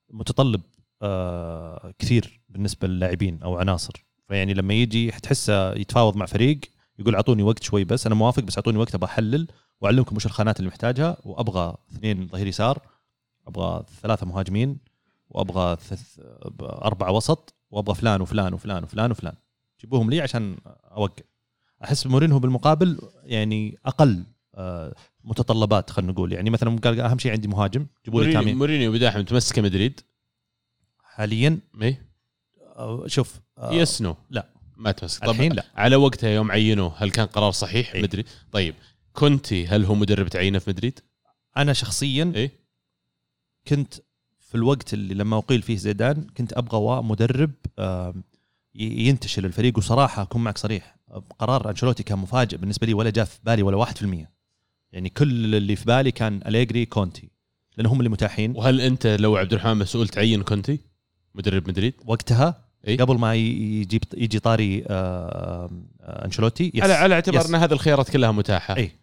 متطلب آه، كثير بالنسبة للاعبين أو عناصر. فيعني لما يجي تحسه يتفاوض مع فريق يقول أعطوني وقت شوي بس أنا موافق بس أعطوني وقت أبغى أحلل وأعلمكم وش الخانات اللي محتاجها وأبغى اثنين ظهير يسار أبغى ثلاثة مهاجمين وأبغى أربعة وسط وأبغى فلان وفلان وفلان وفلان وفلان. جيبوهم لي عشان أوقع. أحس مورينهو بالمقابل يعني أقل آه، متطلبات خلينا نقول. يعني مثلا قال أهم شيء عندي مهاجم جيبوا لي تامين. مورينيو بداية متمسكه مدريد. حاليا؟ اي آه، شوف آه، yes no لا. ما تمسك. طب الحين لا. على وقتها يوم عينوه هل كان قرار صحيح؟ إيه. مدريد طيب كونتي هل هو مدرب تعيينه في مدريد؟ أنا شخصيا اي كنت في الوقت اللي لما أقيل فيه زيدان كنت أبغى مدرب ينتشل الفريق. وصراحة أكون معك صريح قرار أنشيلوتي كان مفاجئ بالنسبة لي ولا جاء في بالي ولا 1% يعني كل اللي في بالي كان أليجري كونتي لأن هم اللي متاحين وهل أنت لو عبد الرحمن مسؤول تعين كونتي مدرب مدريد وقتها إيه؟ قبل ما يجيب يجي طاري آه، آه، أنشيلوتي yes. على على اعتبار yes. إن هذه الخيارات كلها متاحة إيه.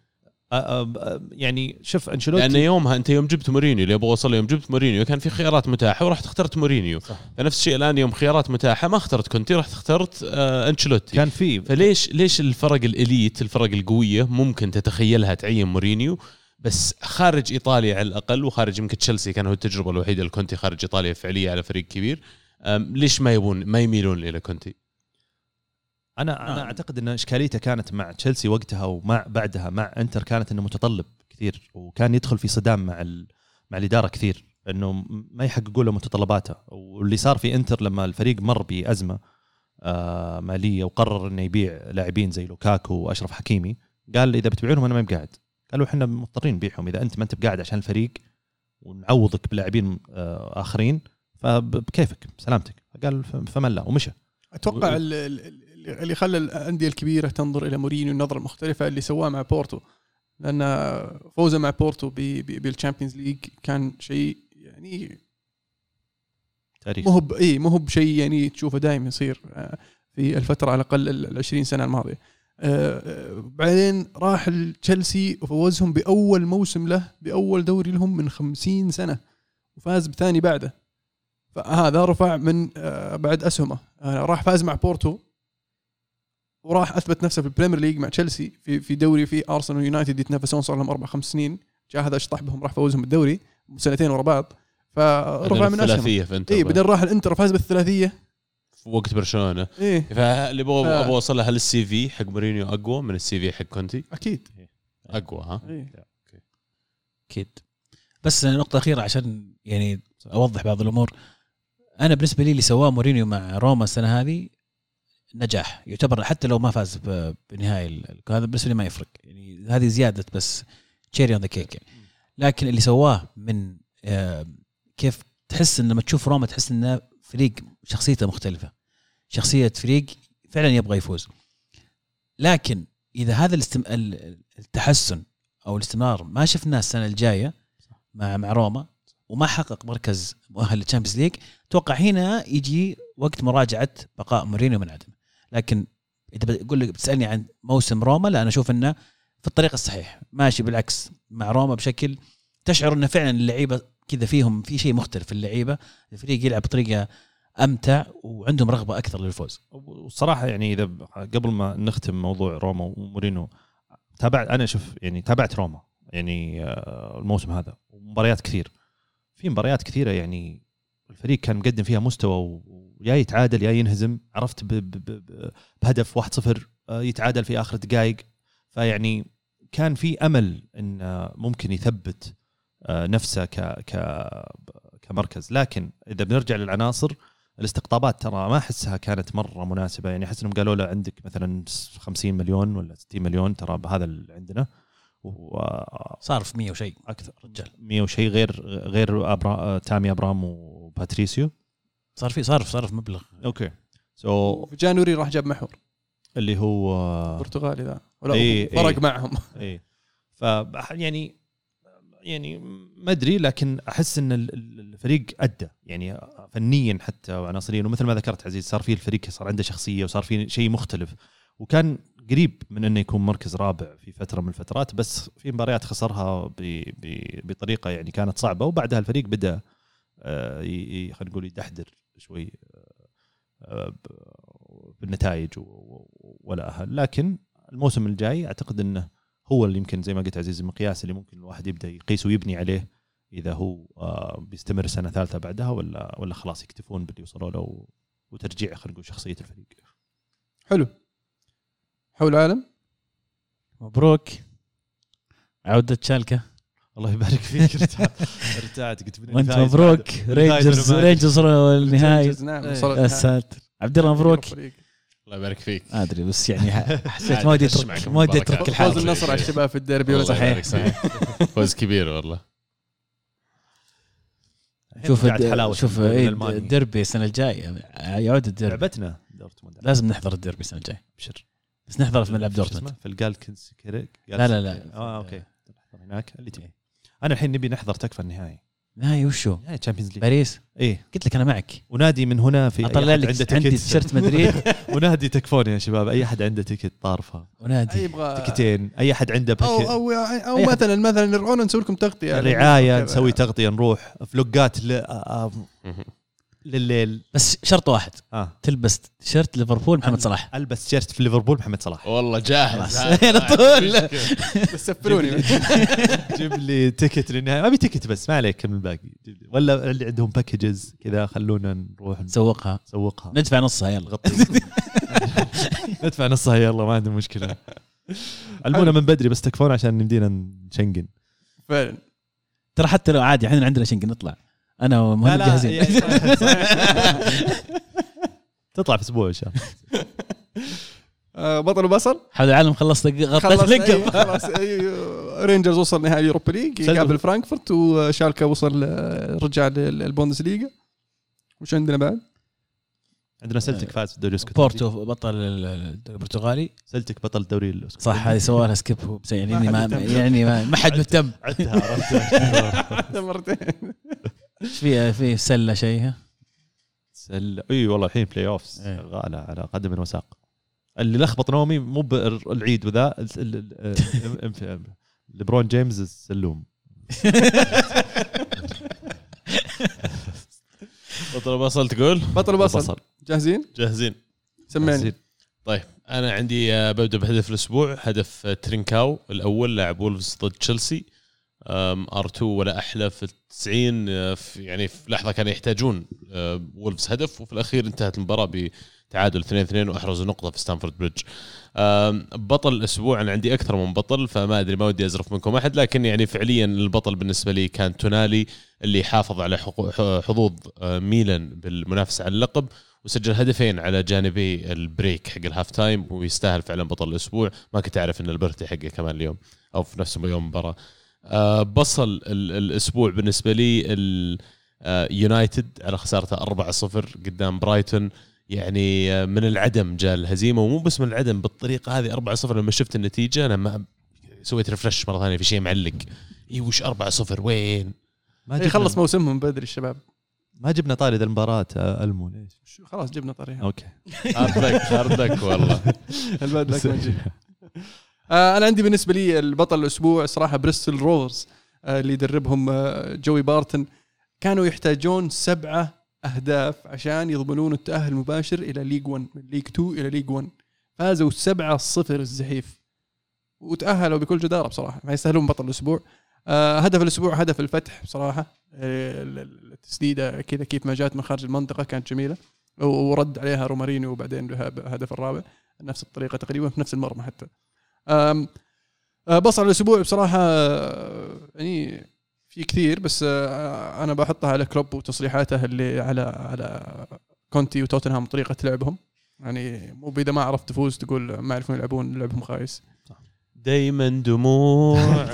يعني شوف أنشيلوتي لأن يومها أنت يوم جبت مورينيو اللي أبغى اوصل له، يوم جبت مورينيو كان في خيارات متاحة ورحت اخترت مورينيو. صح. فنفس الشيء الآن يوم خيارات متاحة ما اخترت كونتي رحت اخترت آه أنشيلوتي. كان في. فليش ليش الفرق ال elite الفرق القوية ممكن تتخيلها تعين مورينيو؟ بس خارج إيطاليا على الأقل وخارج يمكن تشيلسي كان هو التجربة الوحيدة لكونتي خارج إيطاليا فعليه على فريق كبير. ليش ما يبون ما يميلون إلى كونتي؟ أنا أنا آه. أعتقد إن إشكاليته كانت مع تشيلسي وقتها ومع بعدها مع إنتر كانت إنه متطلب كثير وكان يدخل في صدام مع ال... مع الإدارة كثير إنه ما يحققوا له متطلباته. واللي صار في إنتر لما الفريق مر بأزمة آه مالية وقرر إنه يبيع لاعبين زي لوكاكو وأشرف حكيمي قال إذا بتبيعونهم أنا ما بقاعد. قالوا إحنا مضطرين نبيعهم. إذا أنت ما أنت بقاعد عشان الفريق ونعوضك بلاعبين آه آخرين فبكيفك سلامتك. قال فمن لا ومشى. أتوقع ال- اللي خلى الأندية الكبيرة تنظر إلى مورينيو النظرة المختلفة اللي سواه مع بورتو. لأن فوزه مع بورتو بال Champions League كان شيء يعني تاريخ مو هو اي مو هو بشيء يعني تشوفه دائما يصير آه، في الفترة على الأقل ال 20 سنة الماضية. آه، آه، بعدين راح تشيلسي وفوزهم بأول موسم له بأول دوري لهم من 50 سنة وفاز بثاني بعده. فهذا رفع من بعد أسهمه. راح فاز مع بورتو. وراح أثبت نفسه في ال Premier League مع تشيلسي في في دوري في ارسنال ويونايتد يتنافسون صار لهم أربع خمس سنين. جاء هذا اشطح بهم راح فوزهم بالدوري سنتين ورا بعض. فرفع من الثلاثية في انتر اي بعدين راح الإنتر فاز بالثلاثية. في وقت برشلونة. إيه. فاللي أبغى ف- أبغى اوصلها هل ال CV حق مورينيو أقوى من ال CV حق كونتي؟ أكيد. أقوى ها؟ إيه. أكيد. بس نقطة أخيرة عشان يعني أوضح بعض الأمور. أنا بالنسبة لي اللي سواه مورينيو مع روما السنة هذه نجاح. يعتبر حتى لو ما فاز بنهائي هذا بالنسبة لي ما يفرق. يعني هذه زيادة بس cherry on the cake يعني. لكن اللي سواه من آه، كيف تحس إن لما تشوف روما تحس إنه فريق شخصيته مختلفة. شخصية فريق فعلا يبغى يفوز. لكن إذا هذا الاستم... ال- التحسن أو الاستمرار ما شفناه السنة الجاية مع مع روما وما حقق مركز مؤهل لل Champions League أتوقع هنا يجي وقت مراجعة بقاء مورينيو من عدم لكن إذا بقول لك بتسألني عن موسم روما لا أنا أشوف إنه في الطريق الصحيح. ماشي بالعكس مع روما بشكل تشعر إنه فعلا اللعيبة كذا فيهم في شيء مختلف في اللعيبة. الفريق يلعب بطريقة أمتع وعندهم رغبة أكثر للفوز. والصراحه يعني إذا قبل ما نختم موضوع روما ومورينو تابعت أنا شوف يعني تابعت روما يعني آه، الموسم هذا ومباريات كثير. في مباريات كثيرة يعني الفريق كان مقدم فيها مستوى و- ويا يتعادل يا ينهزم. عرفت ب- ب- ب- بهدف 1-0 آه، يتعادل في آخر دقائق. فيعني كان في أمل إن آه، ممكن يثبت آه، نفسه ك ك كمركز. لكن إذا بنرجع للعناصر الاستقطابات ترى ما أحسها كانت مرة مناسبة. يعني أحس إنهم قالوا له عندك مثلا 50 مليون ولا 60 مليون ترى بهذا اللي عندنا. وأكثر صار في 100 وشيء رجال. 100 وشيء غير غير أبرا تامي ابرام وباتريسيو صار في صار صار في مبلغ. okay. so في January راح جاب محور. اللي هو برتغالي ذا. ولا إيه، فرق إيه. معهم. إيه. ف يعني يعني ما أدري لكن أحس إن ال- ال- الفريق أدى. يعني فنيا حتى وعناصريا ومثل ما ذكرت عزيز صار في الفريق صار عنده شخصية وصار في شيء مختلف. وكان قريب من إنه يكون مركز رابع في فترة من الفترات بس في مباريات خسرها ب- ب- بطريقة يعني كانت صعبة وبعدها الفريق بدأ خلينا نقول يدحدر شوي آه، ب- بالنتائج أهل. لكن الموسم الجاي أعتقد إنه هو اللي يمكن زي ما قلت عزيز المقياس اللي ممكن الواحد يبدأ يقيس ويبني عليه إذا هو آه، بيستمر سنة ثالثة بعدها ولا ولا خلاص يكتفون باللي وصلوا له وترجيع خلينا نقول شخصية الفريق. حلو. حول العالم مبروك. عودة شالكه الله يبارك فيك. ارتعت ارتعت قلت وأنت مبروك. رينجرز رينجرز وصلوا النهائي. نعم إيه. يا. ساتر. عبد الله مبروك. الله يبارك فيك. ما أدري بس يعني حسيت ما ودي اترك ما ودي. أترك فوز الحال النصر. النصر على الشباب في الديربي صحيح؟ صحيح فوز كبير والله. شوف شوف إيه،. الديربي السنة الجاية. يعود الديربي. لعبتنا دورتموند. لازم نحضر الديربي السنة الجاية. ابشر بس نحضر في ملعب دورتموند؟ في الجيلسنكيرشن. لا لا لا. آه أوكي. نحضر هناك. اللي تبي. أنا الحين نبي نحضر تكفى النهائي. نهائي وشو؟ نهائي Champions League باريس. إيه. قلت لك أنا معك. ونادي من هنا في أطلع لك عنده عندي ticket. تيشيرت مدريد ونادي تكفون يا شباب. أي أحد عنده ticket طارفة. ونادي يبغى تيكتين أي أحد عنده أو package أو أو حد. مثلا مثلا نرجعون نسوي لكم تغطية. رعاية. نسوي تغطية نروح فلوقات ل... آه، لليل. بس شرط واحد. آه. تلبس تيشيرت ليفربول محمد صلاح. ألبس تيشيرت في ليفربول محمد صلاح. والله جاهز. على طول. بس سفروني جيب لي ticket للنهائي. ابي ticket بس ما عليك كم الباقي. ولا اللي عندهم packages كذا خلونا نروح نسوقها نسوقها ندفع نصها يلا. ندفع نصها يلا ما عندي مشكلة. علمونا من بدري بس تكفون عشان نمدينا نشنقن فعلا. ترى حتى لو عادي إحنا عندنا شنقن نطلع. أنا ومهند جاهزين. يعني صحيح- صحيح. تطلع في أسبوع إن شاء الله. آه، بطل وبصل؟ حول العالم خلصت غطيت خلص أيوه، لقب خلاص أيوه. رينجرز وصل نهائي ال Europa League. يقابل فرانكفورت وشالكا وصل آه، رجع للبوندسليجا وش عندنا بعد؟ عندنا سلتك فاز في الدوري الاسكتلندي بورتو بطل الدوري البرتغالي. سلتك بطل الدوري الاسكتلندي صح هذه سووا لها skip هو بس يعني ما ما حد. يعني ما, ما حد مهتم. عدتها عرفتها مرتين. إيش في في سلة شيء؟ سل... إي والله الحين playoffs. شغاله على قدم وساق اللي لخبط نومي مو بالعيد وذا ليبرون جيمس السلوم. بطل بصل تقول؟ بطل وبصل بصل. جاهزين؟ جاهزين. سمعني طيب أنا عندي آه، ببدأ بهدف الأسبوع هدف آه، ترينكاو الأول لاعب وولفز ضد تشيلسي. R 2 ولا أحلى في التسعين آه، في يعني في لحظة كانوا يحتاجون آه، وولفز هدف وفي الأخير انتهت المباراة بتعادل 2 2 وأحرزوا نقطة في ستامفورد بريدج بطل الأسبوع أنا عندي أكثر من بطل فما أدري ما ودي أزرف منكم أحد لكن يعني فعليا البطل بالنسبة لي كان تونالي اللي حافظ على حظوظ آه، ميلان بالمنافسة على اللقب وسجل هدفين على جانبي ال break حق ال half time ويستاهل فعلا بطل الأسبوع. ما كنت أعرف إن ال birthday حقه كمان اليوم أو في نفس يوم المباراه آه، بصل ال- الأسبوع بالنسبة لي ال- آه، يونايتد على خسارته 4-0 قدام برايتون. يعني آه، من العدم جاء الهزيمة ومو بس من العدم بالطريقة هذه 4-0 لما شفت النتيجة أنا ما سويت refresh مرة ثانية في شيء معلق. اي وش 4-0 وين؟ ما إيه، جبنا خلص موسمهم بدري الشباب. ما جبنا طاري ذا المباراة آه، ألمو ليش؟ شو- خلاص جبنا طاريه أوكي. hard luck hard luck والله. ال bad luck ما. آه، أنا عندي بالنسبة لي البطل الأسبوع صراحة بريستل روفرز آه، اللي يدربهم آه، جوي بارتن كانوا يحتاجون سبعة أهداف عشان يضمنون التأهل المباشر إلى League 1 من League 2 إلى League 1 فازوا 7 0 الزحيف. وتأهلوا بكل جدارة بصراحة ما يستاهلون بطل الأسبوع. آه، هدف الأسبوع هدف الفتح بصراحة. آه، ال- ال- التسديدة كذا كيف ما جات من خارج المنطقة كانت جميلة. ورد عليها رومارينيو وبعدين الهدف الرابع. نفس الطريقة تقريبا في نفس المرمى حتى. بصل الأسبوع بصراحة أه، يعني في كثير بس أه، أنا بحطها على كلوب وتصريحاته اللي على على كونتي وتوتنهام طريقه لعبهم. يعني مو إذا ما عرفت تفوز تقول ما يعرفون يلعبون لعبهم خايس. دايما دموع.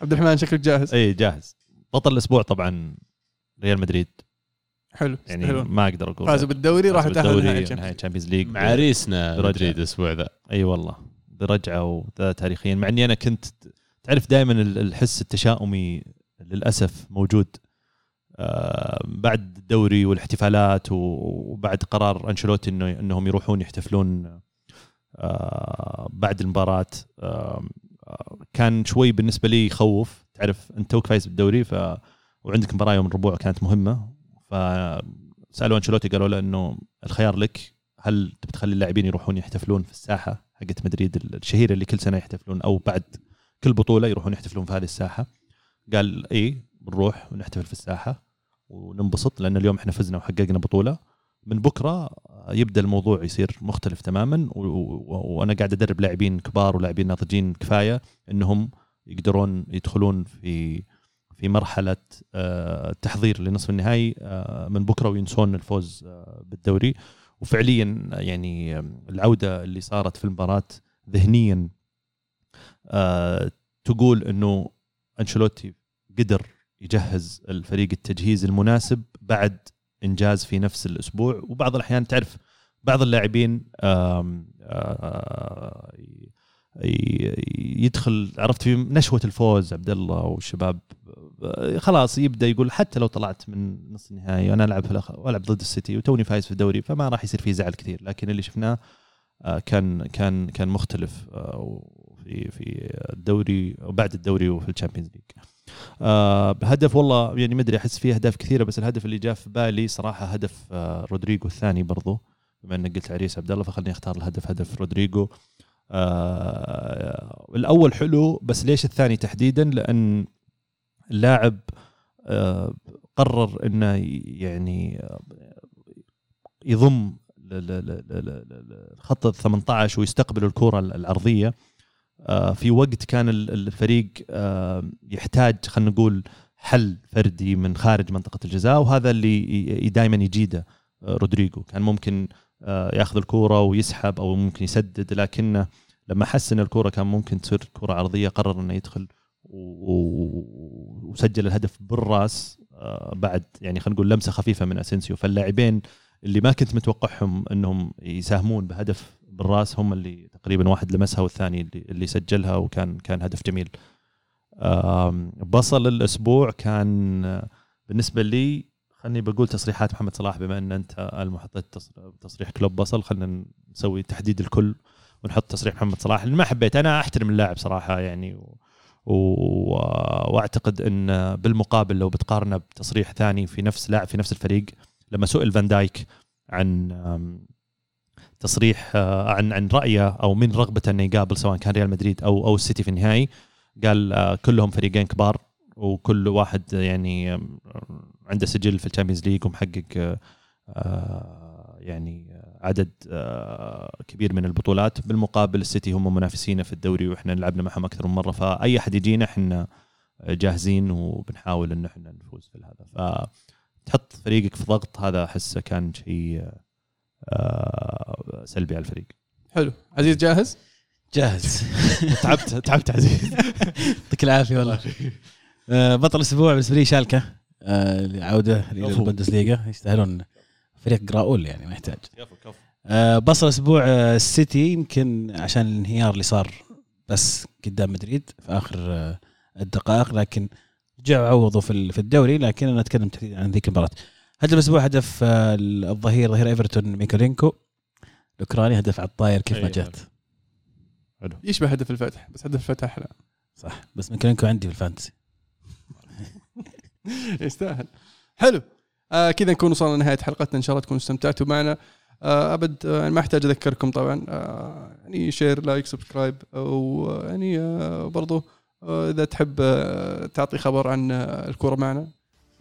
عبد الرحمن شكلك جاهز؟ اي جاهز. بطل الأسبوع طبعا ريال مدريد. حلو يعني حلو. ما أقدر أقول فازوا بالدوري راح تاهلوا بالدوري نهائي نهائي ال Champions. Champions League معاريسنا برجع. مدريد الأسبوع ذا. أي والله برجعه وذا تاريخيا. مع إني أنا كنت تعرف دائما الحس التشاؤمي للأسف موجود آه، بعد الدوري والاحتفالات وبعد قرار أنشيلوتي انه إنهم يروحون يحتفلون آه، بعد المباراة. آه، كان شوي بالنسبة لي يخوف. تعرف أنت توك فايز بالدوري ف وعندك مباراة يوم الربوع كانت مهمة. فسألوا أنشيلوتي قالوا له إنه الخيار لك هل تبي تخلي اللاعبين يروحون يحتفلون في الساحة حقت مدريد؟ الشهيره اللي كل سنة يحتفلون أو بعد كل بطولة يروحون يحتفلون في هذه الساحة. قال اي بنروح ونحتفل في الساحة وننبسط لأن اليوم إحنا فزنا وحققنا بطولة. من بكرة يبدأ الموضوع يصير مختلف تماما وأنا قاعد أدرب لاعبين كبار ولاعبين ناضجين كفاية إنهم يقدرون يدخلون في في مرحلة آه، التحضير لنصف النهائي آه، من بكرة وينسون الفوز آه، بالدوري. وفعليا يعني العودة اللي صارت في المباراة ذهنيا تقول إنه أنشيلوتي قدر يجهز الفريق التجهيز المناسب بعد إنجاز في نفس الأسبوع. وبعض الأحيان تعرف بعض اللاعبين يدخل عرفت في نشوة الفوز عبد الله والشباب خلاص يبدأ يقول حتى لو طلعت من نص النهائي وأنا ألعب في. والعب ضد السيتي وتوني فايز في الدوري فما راح يصير فيه زعل كثير. لكن اللي شفناه آه، كان كان كان مختلف آه، في في الدوري وبعد الدوري وفي ال Champions League. آه هدف والله يعني ما أدري أحس فيه أهداف كثيرة بس الهدف اللي جاء في بالي صراحة هدف رودريجو الثاني برضو. بما إنك قلت عريس عبد الله فخليني أختار الهدف هدف رودريجو. آه الأول حلو بس ليش الثاني تحديدا؟ لأن اللاعب آه قرر إنه يعني آه، يضم خط ال 18 ويستقبل الكرة العرضيه آه، في وقت كان ال- الفريق آه، يحتاج خلينا نقول حل فردي من خارج منطقة الجزاء وهذا اللي دائما يجيده آه، رودريجو. كان ممكن ياخذ الكره ويسحب أو ممكن يسدد لكنه لما حس ان الكره كان ممكن تصير كرة عرضية قرر إنه يدخل وسجل الهدف بالراس آه، بعد يعني خلينا نقول لمسة خفيفة من أسينسيو. فاللاعبين اللي ما كنت متوقعهم إنهم يساهمون بهدف بالراس هم اللي تقريبا واحد لمسها والثاني اللي, اللي سجلها وكان كان هدف جميل. بصل الأسبوع كان آه، بالنسبة لي خلني بقول تصريحات محمد صلاح بما إن أنت المحطة تصريح كلوب بصل خلينا نسوي تحديد الكل ونحط تصريح محمد صلاح. اللي ما حبيت أنا أحترم اللاعب صراحة يعني و... و... وأعتقد إن بالمقابل لو بتقارنه بتصريح ثاني في نفس لاعب في نفس الفريق لما سئل فان دايك عن تصريح عن عن رأيه أو من رغبته إنه يقابل سواء كان ريال مدريد أو أو السيتي في النهائي قال آه، كلهم فريقين كبار وكل واحد يعني عنده سجل في ال Champions League ومحقق آه، آه، يعني آه، عدد كبير من البطولات. بالمقابل السيتي هم منافسينا في الدوري وإحنا لعبنا معهم أكثر من مرة. فأي أحد يجينا إحنا جاهزين وبنحاول إن إحنا نفوز في هذا فتحط فريقك في ضغط هذا أحسه كان شيء سلبي على الفريق. حلو. عزيز جاهز؟ جاهز. تعبت تعبت عزيز. يعطيك العافية والله. بطل الأسبوع بالنسبة لي شالكه. آه، العوده للبوندسليغا يستاهلون فريق جراؤول يعني ما يحتاج. آه، بطل الأسبوع آه، السيتي يمكن عشان الانهيار اللي صار بس قدام مدريد في آخر الدقائق لكن رجعوا عوضوا في ال- في الدوري لكن أنا أتكلم تحديدا عن ذيك المباراة. هدف الأسبوع هدف الظهير ظهير إيفرتون ميكولينكو الأوكراني هدف على الطاير كيف ما جات. يشبه هدف الفتح بس هدف الفتح أحلى صح بس ميكولينكو عندي في ال fantasy. يستاهل. حلو. آه كذا نكون وصلنا لنهاية حلقتنا. إن شاء الله تكونوا استمتعتوا معنا. آه أبد آه ما أحتاج أذكركم طبعا. آه يعني share like subscribe ويعني آه برضو آه إذا تحب آه تعطي خبر عن آه الكورة معنا.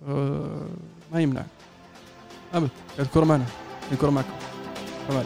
آه ما يمنع. أبد الكورة معنا. الكورة معكم. تمام